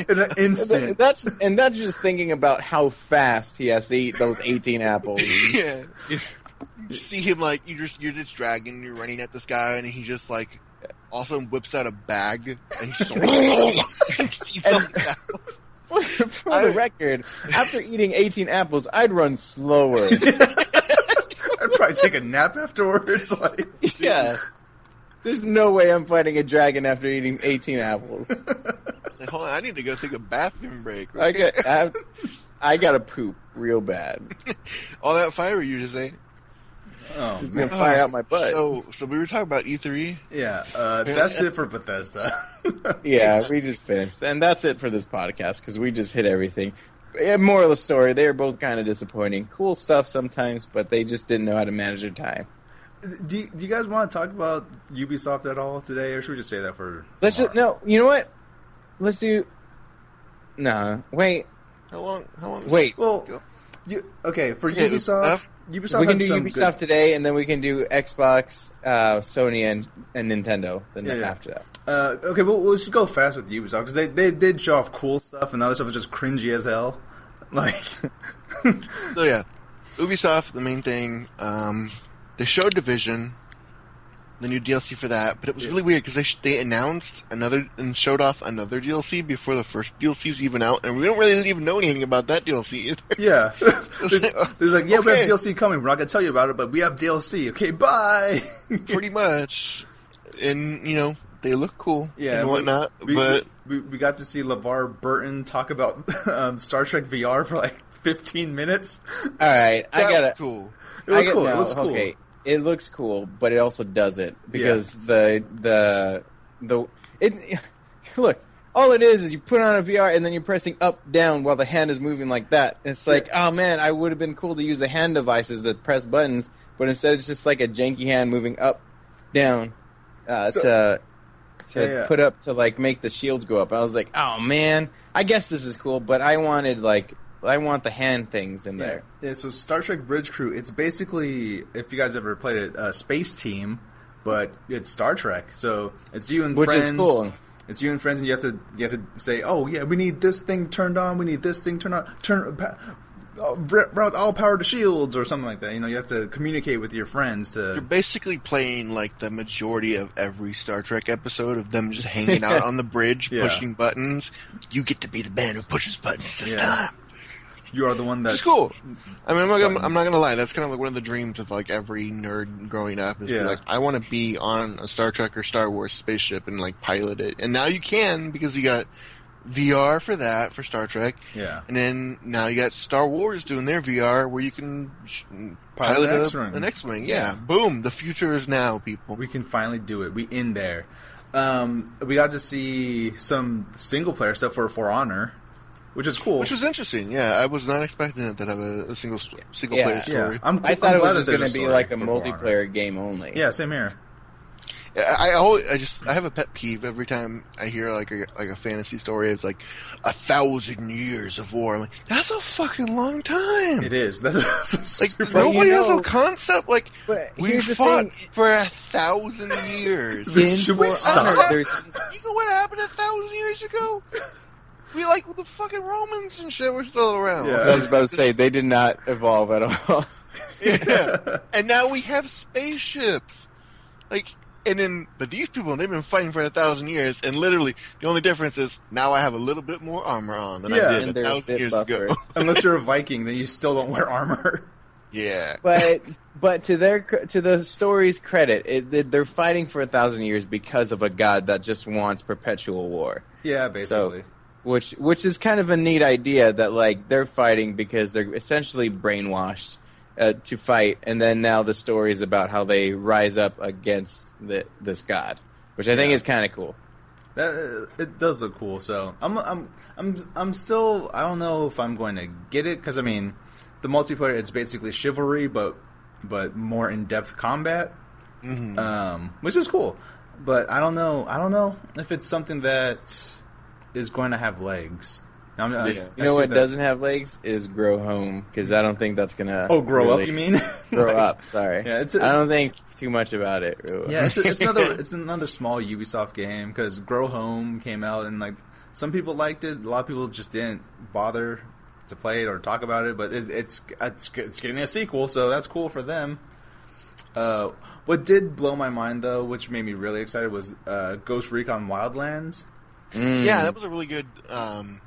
In an instant.
That's and that's just thinking about how fast he has to eat those 18 apples.
yeah. You see him like you just you're just dragging, you're running at this guy, and he just like also whips out a bag and he just, and just eats all the apples.
For, for the record, after eating 18 apples, I'd run slower.
I'd probably take a nap afterwards. Like,
yeah. There's no way I'm fighting a dragon after eating 18 apples.
Like, hold on, I need to go take a bathroom break.
I got I, I gotta poop real bad.
all that fire you just ate.
Oh,
It's gonna fire out my butt.
So, so we were talking about E E3.
yeah, uh, that's it for Bethesda.
yeah, we just finished, and that's it for this podcast because we just hit everything. Yeah, moral of the story: they are both kind of disappointing. Cool stuff sometimes, but they just didn't know how to manage their time.
do, you, do you guys want to talk about Ubisoft at all today, or should we just say that for?
Let's just no. You know what? Let's do. Nah, wait,
How long? How long? was
wait.
Well, you, okay, for
Okay,
Ubisoft, Ubisoft
we can do Ubisoft
good-
today, and then we can do Xbox, uh, Sony, and, and Nintendo. Then
Yeah, yeah.
after that.
Uh, okay, well, let's just go fast with Ubisoft because they, they did show off cool stuff, and the other stuff was just cringy as hell. Like,
So yeah, Ubisoft, the main thing. Um, they showed Division, the new DLC for that, but it was really weird because they sh- they announced another and showed off another DLC before the first DLC's even out, and we don't really even know anything about that DLC either.
yeah, it's like, yeah, we
Okay.
have DLC coming. We're not gonna tell you about it, but we have DLC. Okay, bye.
Pretty much, and you know they look cool
Yeah,
and whatnot,
we,
but
we, we got to see LeVar Burton talk about um, Star Trek VR for like 15 minutes.
All right, I gotta.
was cool.
It was
I get-
cool.
no,
it looks cool.
Okay, it looks cool, but it also doesn't because the the the it. Look, all it is is you put on a VR and then you're pressing up down while the hand is moving like that. It's like, oh man, I would have been cool to use the hand devices that press buttons, but instead it's just like a janky hand moving up, down, uh,
So-
to to
Yeah, yeah.
put up to like make the shields go up. I was like, oh man, I guess this is cool, but I wanted like I want the hand things in there.
Yeah, so Star Trek Bridge Crew, it's basically, if you guys ever played it, a space team, but it's Star Trek. So it's you and
Which is
friends.
cool.
It's you and friends, and you have to you have to say, oh yeah, we need this thing turned on, we need this thing turned on, turn pa- uh, route all power to shields or something like that. You know, you have to communicate with your friends to.
You're basically playing like the majority of every Star Trek episode of them just hanging out on the bridge
Yeah.
pushing buttons. You get to be the man who pushes buttons this
Yeah.
time.
You are the one that.
is cool. I mean, I'm not, gonna, I'm not gonna lie. That's kind of like one of the dreams of like every nerd growing up. Is
Yeah.
like, I want to be on a Star Trek or Star Wars spaceship and like pilot it. And now you can because you got VR for that for Star Trek,
Yeah.
and then now you got Star Wars doing their VR where you can sh-
Pilot
pilot
X-wing.
an X-wing.
Yeah.
Yeah. boom. The future is now, people.
We can finally do it. We in there. Um, we got to see some single player stuff for For Honor, which is cool.
Which was interesting. Yeah, I was not expecting it to have a, a single single
Yeah.
player
yeah,
story.
I'm,
I thought
I'm
it was just going to be like a
for For Honor.
multiplayer game only.
Yeah, same here.
I, I always, I just, I have a pet peeve every time I hear like a like a fantasy story. It's like a thousand years of war. I'm like, that's a fucking long time.
It is. That's
Like
super-
But you
nobody has a concept. Like we fought
thing.
for a thousand years.
In
Should we stop?
Honor,
you know what happened a thousand years ago? We like the fucking Romans and shit were still around.
Yeah.
I was about to say they did not evolve at all.
Yeah. and now we have spaceships. Like, and then, but these people, they've been fighting for a thousand years, and literally, the only difference is now I have a little bit more armor on than
Yeah.
I
And
did a
a
thousand
bit
years
buffer.
ago.
Unless you're a Viking, then you still don't wear armor.
yeah.
but but to their to the story's credit, it, they- they're fighting for a thousand years because of a god that just wants perpetual war.
yeah, basically.
Which which is kind of a neat idea that like they're fighting because they're essentially brainwashed uh, to fight, and then now the story is about how they rise up against the, this god, which I think
Yeah.
is kind of cool.
That it does look cool. So I'm I'm I'm I'm still I don't know if I'm going to get it because I mean the multiplayer it's basically chivalry but but more in depth combat,
Mhm.
um, which is cool. But I don't know I don't know if it's something that is going to have legs. I'm- I-
Yeah.
I
You know what
that-
doesn't have legs is grow home because I don't think that's gonna.
Oh, grow
really
up? You mean
grow
Like-
up? Sorry,
Yeah, it's
I
a,
don't think too much about it. really.
yeah, it's, a, it's another it's another small Ubisoft game because Grow Home came out and like some people liked it, a lot of people just didn't bother to play it or talk about it. But it, it's it's it's getting a sequel, so that's cool for them. Uh, what did blow my mind though, which made me really excited, was uh, Ghost Recon Wildlands
Mm.
Yeah, that was a really good, um,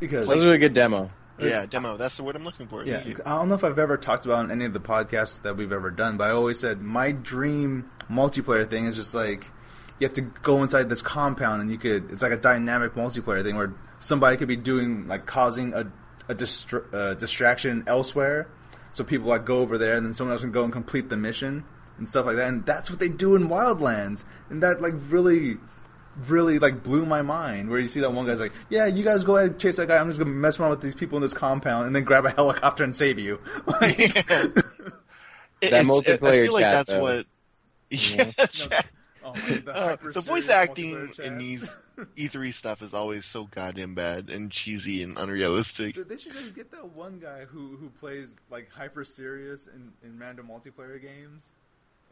because
that was a really good demo.
yeah, demo. That's the word I'm looking for.
Yeah, I don't know if I've ever talked about in any of the podcasts that we've ever done, but I always said my dream multiplayer thing is just like you have to go inside this compound and you could. It's like a dynamic multiplayer thing where somebody could be doing like causing a a distra- uh, distraction elsewhere, so people like go over there and then someone else can go and complete the mission and stuff like that. And that's what they do in Wildlands, and that like really. Really like blew my mind. Where you see that one guy's like, "Yeah, you guys go ahead and chase that guy. I'm just gonna mess around with these people in this compound, and then grab a helicopter and save you." Like,
It-
That
it's-
multiplayer
I feel like
chat,
that's
though.
what. Yeah, chat.
Oh, man, the
Uh, the voice acting
chat.
in these E3 stuff is always so goddamn bad and cheesy and unrealistic.
Dude, They should just get that one guy who who plays like hyper serious in, in random multiplayer games.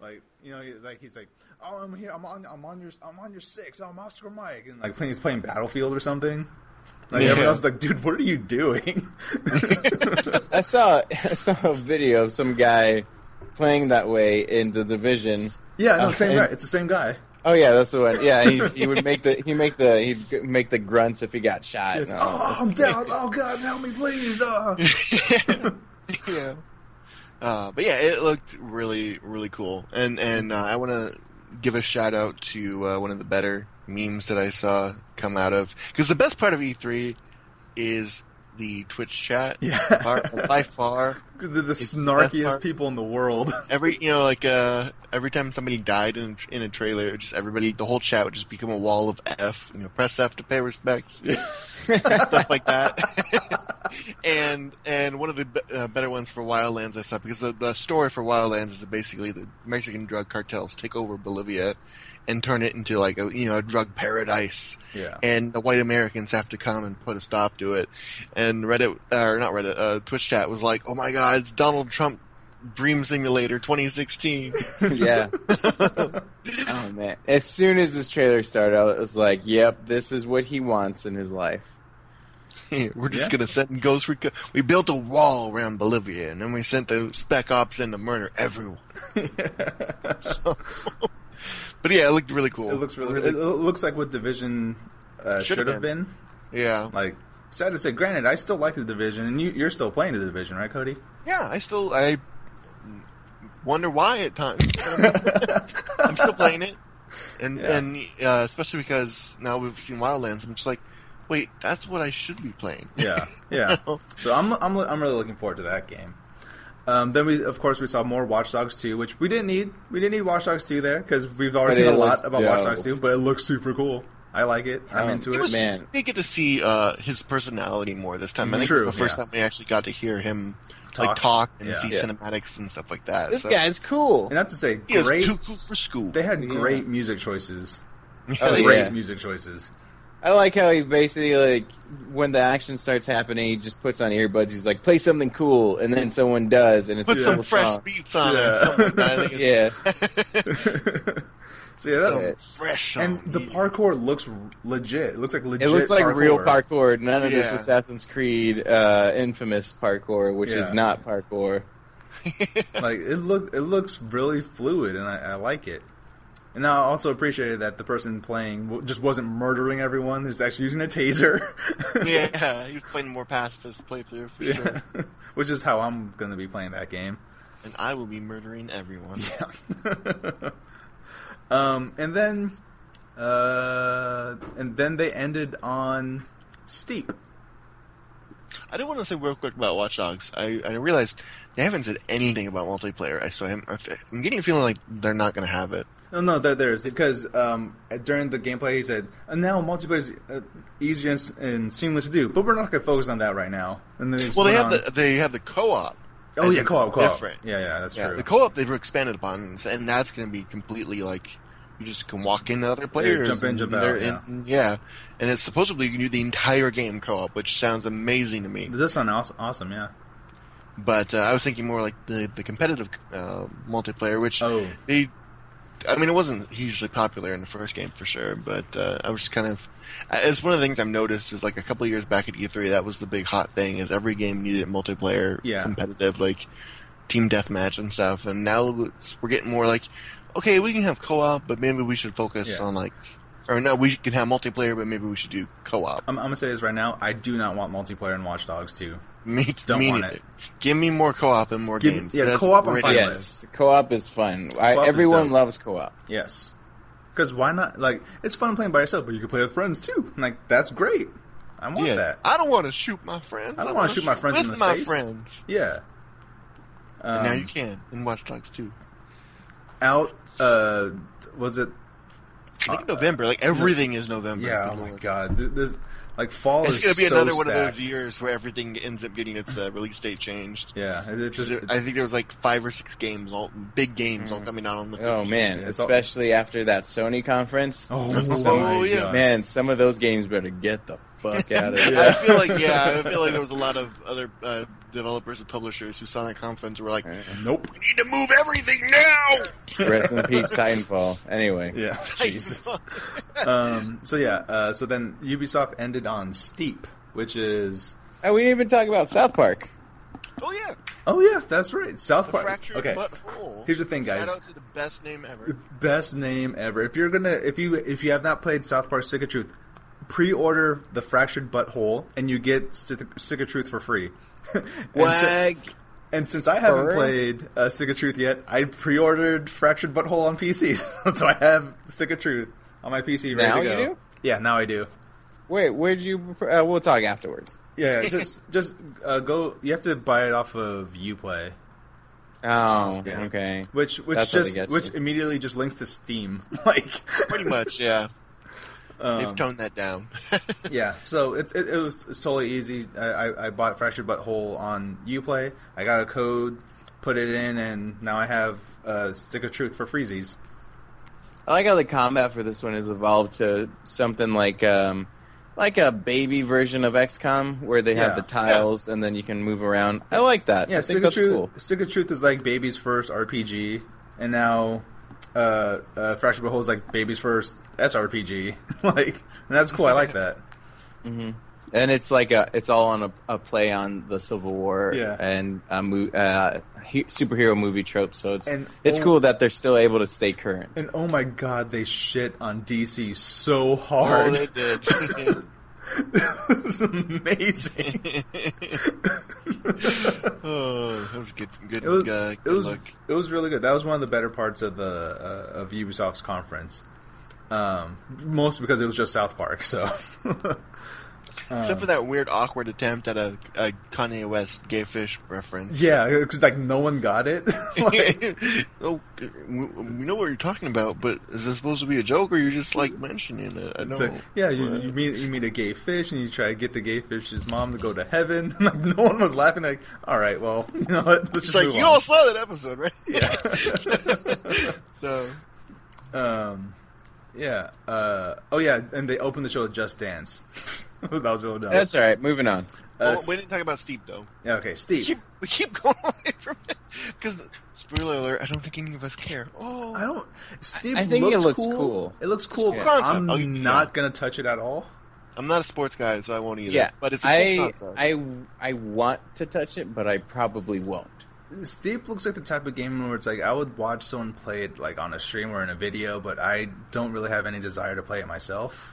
Like you know, like he's like, "Oh, I'm here. I'm on. I'm on your. I'm on your six. I'm Oscar Mike." And like he's playing Battlefield or something. Like
Yeah.
everyone else is like, "Dude, what are you doing?"
I saw I saw a video of some guy playing that way in the division.
yeah, no,
Uh,
same guy. It's the same guy.
Oh yeah, that's the one. Yeah, he's, he would make the he make the he'd make the grunts if he got shot. No,
oh, I'm down. Oh God, help me, please. Oh.
yeah. Uh, but yeah, it looked really, really cool. And and uh, I want to give a shout out to uh, one of the better memes that I saw come out of because the best part of E3 is the Twitch chat.
Yeah.
By, by far,
the, the
It's the best
snarkiest people in the world.
every you know like uh every time somebody died in in a trailer, just everybody the whole chat would just become a wall of F. You know, press F to pay respects. stuff like that. and and one of the be- uh, better ones for Wildlands I saw because the, the story for Wildlands is basically the Mexican drug cartels take over Bolivia and turn it into like a you know a drug paradise,
yeah.
and the white Americans have to come and put a stop to it. And Reddit or not Reddit, uh, Twitch chat was like, "Oh my God, it's Donald Trump." Dream Simulator 2016.
yeah. Oh man! As soon as this trailer started, I was like, "Yep, this is what he wants in his life."
We're just
Yeah.
gonna send Ghost Recon. We built a wall around Bolivia, and then we sent the Spec Ops in to murder everyone. So, but yeah, it looked really cool.
It looks really. It looks like what Division uh, should have been.
yeah,
Like, sad to say. Granted, I still like the Division, and you, you're still playing the Division, right, Cody?
yeah. I still I wonder why at times. I'm still playing it, and
Yeah.
and uh, especially because now we've seen Wildlands. I'm just like, wait, that's what I should be playing.
Yeah, yeah. So I'm I'm I'm really looking forward to that game. Um, then we, of course, we saw more Watch Dogs 2, which we didn't need. We didn't need Watch Dogs 2 there because we've already seen
it
a lot
looks
about Watch
dope.
Dogs 2. But it looks super cool. I like it. I'm
Um,
into
It
it.
was,
Man.
we get to see uh, his personality more this time. I think
True,
it the first
yeah.
time we actually got to hear him
Talk.
like talk and
Yeah.
see
Yeah.
cinematics and stuff like that.
This
so,
guy's cool.
and I have to say,
he
great.
too cool for school.
They had
Yeah.
great music choices.
Oh,
great
yeah.
music choices.
I like how he basically like when the action starts happening, he just puts on earbuds. He's like, "Play something cool," and then someone does, and it's
Put
a
some fresh
song.
beats on
Yeah.
it. like that. I think
Yeah,
so yeah, that's
some
Yeah.
fresh.
and
song.
the parkour looks legit. It looks like legit.
it looks like
parkour.
real parkour. None of this Assassin's Creed uh, infamous parkour, which is not parkour.
like it look it looks really fluid and I, I like it and I also appreciated that the person playing just wasn't murdering everyone he was actually using a taser
yeah, he was playing more pacifist playthrough for
Yeah.
sure.
which is how I'm gonna be playing that game
And I will be murdering everyone. Yeah.
um and then uh and then they ended on steep
I do want to say real quick about Watch Dogs. I, I realized they haven't said anything about multiplayer. I so I'm, I'm getting a feeling like they're not going to have it.
No, no, there, there's because um, during the gameplay he said, and now multiplayer is uh, easier and, and seamless to do, but we're not going to focus on that right now. And
Well, they have
on-
the they have the co-op.
oh yeah, co-op, co-op.
different.
Yeah, yeah, that's
Yeah,
true.
the co-op they've expanded upon, and that's going to be completely like you just can walk into other players,
jump in,
and
jump out, yeah.
in- yeah, and it's supposedly you can do the entire game co-op, which sounds amazing to me.
It does sound awesome, awesome yeah.
But uh, I was thinking more like the the competitive uh, multiplayer, which
Oh,
they I mean, it wasn't hugely popular in the first game for sure, but uh, I was kind of. It's one of the things I've noticed is like a couple of years back at E3, that was the big hot thing. Is every game needed multiplayer,
Yeah.
competitive, like team deathmatch and stuff. And now we're getting more like, okay, we can have co-op, but maybe we should focus
Yeah.
on like, or no, we can have multiplayer, but maybe we should do co-op.
I'm, I'm gonna say this right now. I do not want multiplayer in Watch Dogs 2.
Me,
Don't
me
want
neither.
it.
Give me more co-op and more
Give-
games.
yeah,
That's
co-op I'm
great.
fine with.
Yes, co-op is fun. I,
Co-op is
everyone
dope.
loves co-op.
Yes, because why not? Like, it's fun playing by yourself, but you can play with friends too. Like, that's great. I want
Yeah,
that.
I don't want to shoot my friends.
I don't
wanna
wanna shoot my friends
with
in the
my
face.
friends.
Yeah. Um,
And now you can in Watch Dogs 2.
out. Uh, was it?
I think November. Like everything is November.
Yeah. Oh my god. This, like fall
It's
is
gonna be
so
another one of those years where everything ends up getting its uh, release date changed.
Yeah, it- it's
'Cause
just,
there- I think there was like five or six games, all big games, all coming out on the. 15th.
Oh man,
It's all-
especially after that Sony conference.
oh,
Oh,
my
yeah.
God.
Man, some of those games better get the fuck out of
I feel like yeah, I feel like there was a lot of other uh, developers and publishers who saw that conference were like,
Nope.
"We need to move everything now."
Rest in peace, Titanfall. Anyway,
Yeah. Jesus. um. So yeah. Uh. So then Ubisoft ended on Steep, which is.
oh, we didn't even talk about South Park.
oh yeah,
Oh yeah, that's right. South
the
Park.
fractured
Okay.
butthole.
Here's the thing, guys.
Shout out to the best name ever.
The best name ever. If you're gonna, if you if you have not played South Park: Stick of Truth, pre-order the Fractured Butthole, and you get Stick Stick of Truth for free. And si- And since I haven't
real?
played uh, Stick of Truth yet, I pre-ordered Fractured Butthole on PC, so I have Stick of Truth on my PC ready
Now
to
you do?
Yeah, now I do.
Wait, where'd you? prefer- Uh, we'll talk afterwards.
Yeah, just just uh, go. You have to buy it off of UPlay,
Oh,
Yeah.
okay.
which which
That's
just which
you.
immediately just links to Steam. like
Pretty much, yeah. They've
um,
toned that down.
Yeah, so it, it, it was totally easy. I, I, I bought Fractured Butthole on UPlay. I got a code, put it in, and now I have uh, Stick of Truth for freezies.
I like how the combat for this one has evolved to something like um, like a baby version of XCOM, where they
Yeah.
have the tiles and then you can move around. I like that.
Yeah,
I
Stick
think
of
that's
Truth.
cool.
Stick of Truth is like baby's first RPG, and now uh, uh, is like baby's first SRPG. like, and that's cool. I like that.
hmm and it's like a it's all on a, a play on the Civil War
Yeah.
and a mo- uh, he, superhero movie tropes. So it's
And-
it's
oh-
cool that they're still able to stay current.
And oh my god, they shit on DC so
Oh,
hard.
they did.
it was amazing.
oh, that was good. Good.
It was
uh,
it
good
was
look.
it was really good. That was one of the better parts of the uh, of Ubisoft's conference. Um, mostly because it was just South Park. So,
Except for that weird, awkward attempt at a, a Kanye West gay fish reference.
yeah, because like no one got it. Like,
oh, we we know what you're talking about, but is this supposed to be a joke, or you're just like mentioning it? I don't.
like, yeah, you, you meet you meet a gay fish and you try to get the gay fish's mom to go to heaven. like no one was laughing. Like, all right, well, you know what? Let's
It's
just
like you
on.
all saw that episode, right?
Yeah.
so
Um, yeah. Uh, oh yeah, and they opened the show with Just Dance. that was really dumb.
That's all right. Moving on.
Uh,
oh, we didn't talk about Steep though.
yeah, okay,
We
Steve.
keep, we keep going away from it because spoiler alert. I don't think any of us care. Oh,
I don't. Steve.
I think it
looks
looks
cool.
cool.
It looks cool.
Cool.
I'm
Oh, yeah.
not gonna touch it at all.
I'm not a sports guy, so I won't either.
Yeah,
but it's a cool
I
concept.
I I want to touch it, but I probably won't.
Steep looks like the type of game where it's like I would watch someone play it like on a stream or in a video, but I don't really have any desire to play it myself.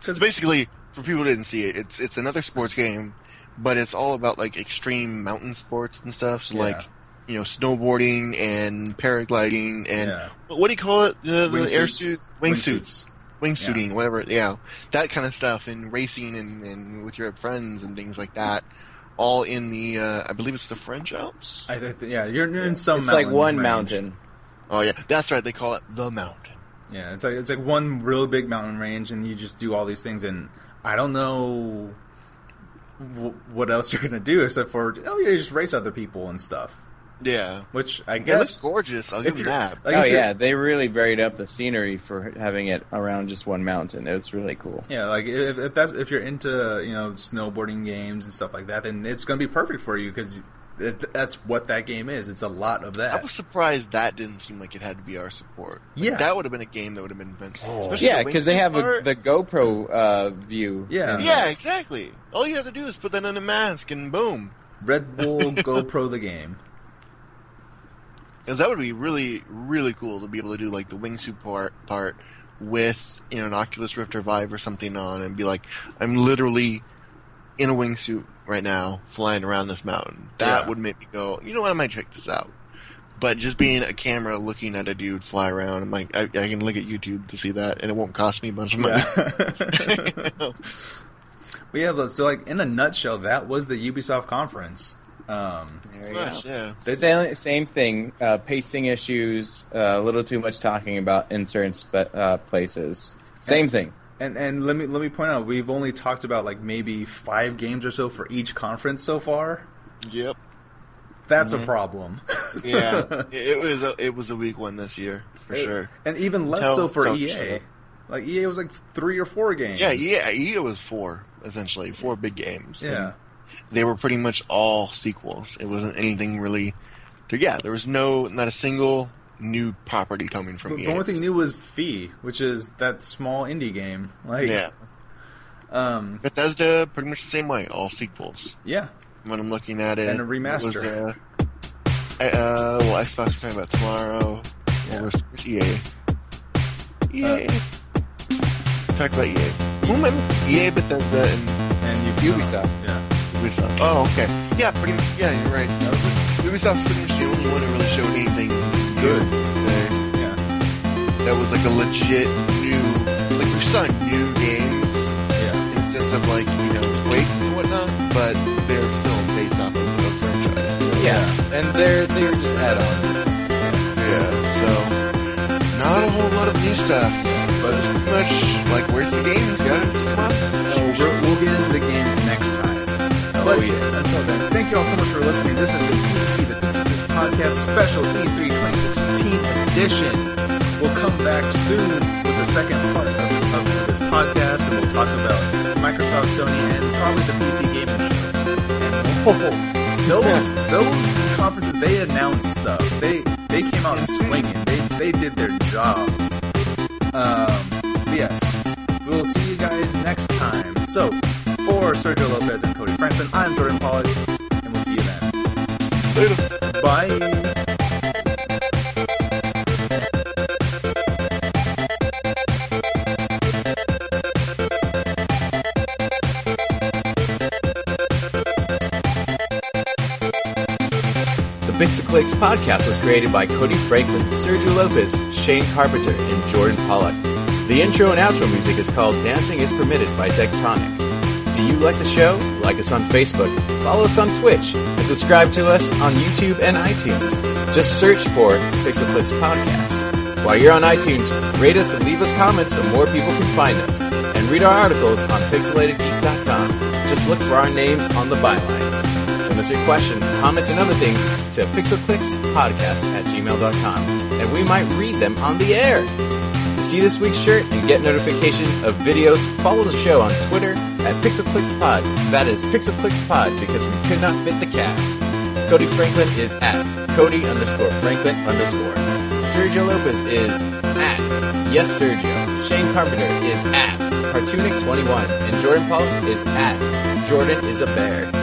Because basically, for people who didn't see it, it's it's another sports game, but it's all about like extreme mountain sports and stuff. So
Yeah.
like, you know, snowboarding and paragliding and
Yeah.
what, what do you call it? The, the
Wingsuits.
airsuit, wingsuits, wingsuiting,
Yeah.
whatever. Yeah, that kind of stuff, and racing and, and with your friends and things like that. All in the, uh, I believe it's the French Alps.
I think yeah, you're, you're in some.
it's like one
range.
mountain.
Oh yeah, that's right. They call it the mountain.
Yeah, it's like it's like one real big mountain range, and you just do all these things, and I don't know w- what else you're gonna do except for oh yeah, you just race other people and stuff.
Yeah,
Which I
it looks
guess
gorgeous. I'll give you that.
like,
oh yeah, they really varied up the scenery for having it around just one mountain. It was really cool.
Yeah, like if, if that's if you're into you know snowboarding games and stuff like that, then it's gonna be perfect for you because that's what that game is. It's a lot of that.
I was surprised that didn't seem like it had to be our support. Like,
Yeah.
that would have been a game that would have been fun.
Oh.
Especially
Yeah,
the
because they have a, the GoPro uh, view.
Yeah.
Yeah,
there.
exactly. All you have to do is put that on a mask and boom.
Red Bull GoPro the game.
Because that would be really, really cool to be able to do like the wingsuit part part with you know an Oculus Rift or Vive or something on, and be like, I'm literally in a wingsuit right now, flying around this mountain. That
Yeah.
would make me go, you know what? I might check this out. But just being a camera looking at a dude fly around, I'm like, I, I can look at YouTube to see that, and it won't cost me a bunch of money.
Yeah. But yeah, so like in a nutshell, that was the Ubisoft conference. Um,
There you
Gosh,
go.
yeah.
Same, same thing. Uh, pacing issues. uh, A little too much talking about in certain spe- uh, places. Same thing.
And and let me let me point out, we've only talked about like maybe five games or so for each conference so far.
Yep.
That's a mm-hmm. problem.
Yeah. it, it was a, it was a weak one this year for
It-
sure.
and even less
Tell-
so for EA.
sure.
Like EA was like three or four games.
Yeah, yeah. EA was four essentially, four big games.
yeah.
And they were pretty much all sequels. It wasn't anything really. Yeah, there was no not a single new property coming from
The,
EA.
the only thing new was Fe, which is that small indie game. Like,
Yeah,
um,
Bethesda pretty much the same way, all sequels.
yeah,
When I'm looking at it,
And a
it was,
remaster.
uh, I- uh, well, Xbox we're talking about tomorrow.
Yeah.
EA? EA. Talk about EA. Who am I? EA, Bethesda, and
and
Ubisoft.
Yeah,
Ubisoft. Oh, okay. Yeah, pretty much. Yeah, you're right. Ubisoft's pretty much the only one that really showed anything good. there.
yeah,
That was like a legit new, like we saw new games
yeah.
in the sense of like you know Quake and whatnot, but they're still based off of a franchise.
Yeah, and they're they're just add-ons.
Yeah. So not a whole lot of new stuff, but it's pretty much like where's the games, guys? Come on.
So we're, we'll get into the games next time. But oh,
yeah.
until then, thank you all so much for listening. This is the PCP, the Pacifist Podcast Special E E3 2016 edition. We'll come back soon with the second part of, of this podcast, and we'll talk about Microsoft, Sony, and probably the PC gaming show. Those those conferences they announced stuff. They they came out swinging. They they did their jobs. Um, yes, we'll see you guys next time. So, For Sergio Lopez and Cody Franklin, I'm Jordan Pollock,
Later.
Bye.
The Pixelclicks podcast was created by Cody Franklin, Sergio Lopez, Shane Carpenter, and Jordan Pollock. The intro and outro music is called Dancing is Permitted by Tectonic. Do you like the show? Like us on Facebook, follow us on Twitch, and subscribe to us on YouTube and iTunes. Just search for Pixel Pixelclicks Podcast. While you're on iTunes, rate us and leave us comments so more people can find us. And read our articles on pixelatedgeek.com. Just look for our names on the bylines. Send us your questions, comments, and other things to pixelclickspodcast at gmail.com, and we might read them on the air. To see this week's shirt and get notifications of videos, follow the show on Twitter at PixelClicksPod. That is PixelClicksPod because we could not fit the cast. Cody Franklin is at Cody underscore Franklin underscore. Sergio Lopez is at Yes Sergio. Shane Carpenter is at Cartoonic21. And Jordan Pollock is at Jordan is a Bear.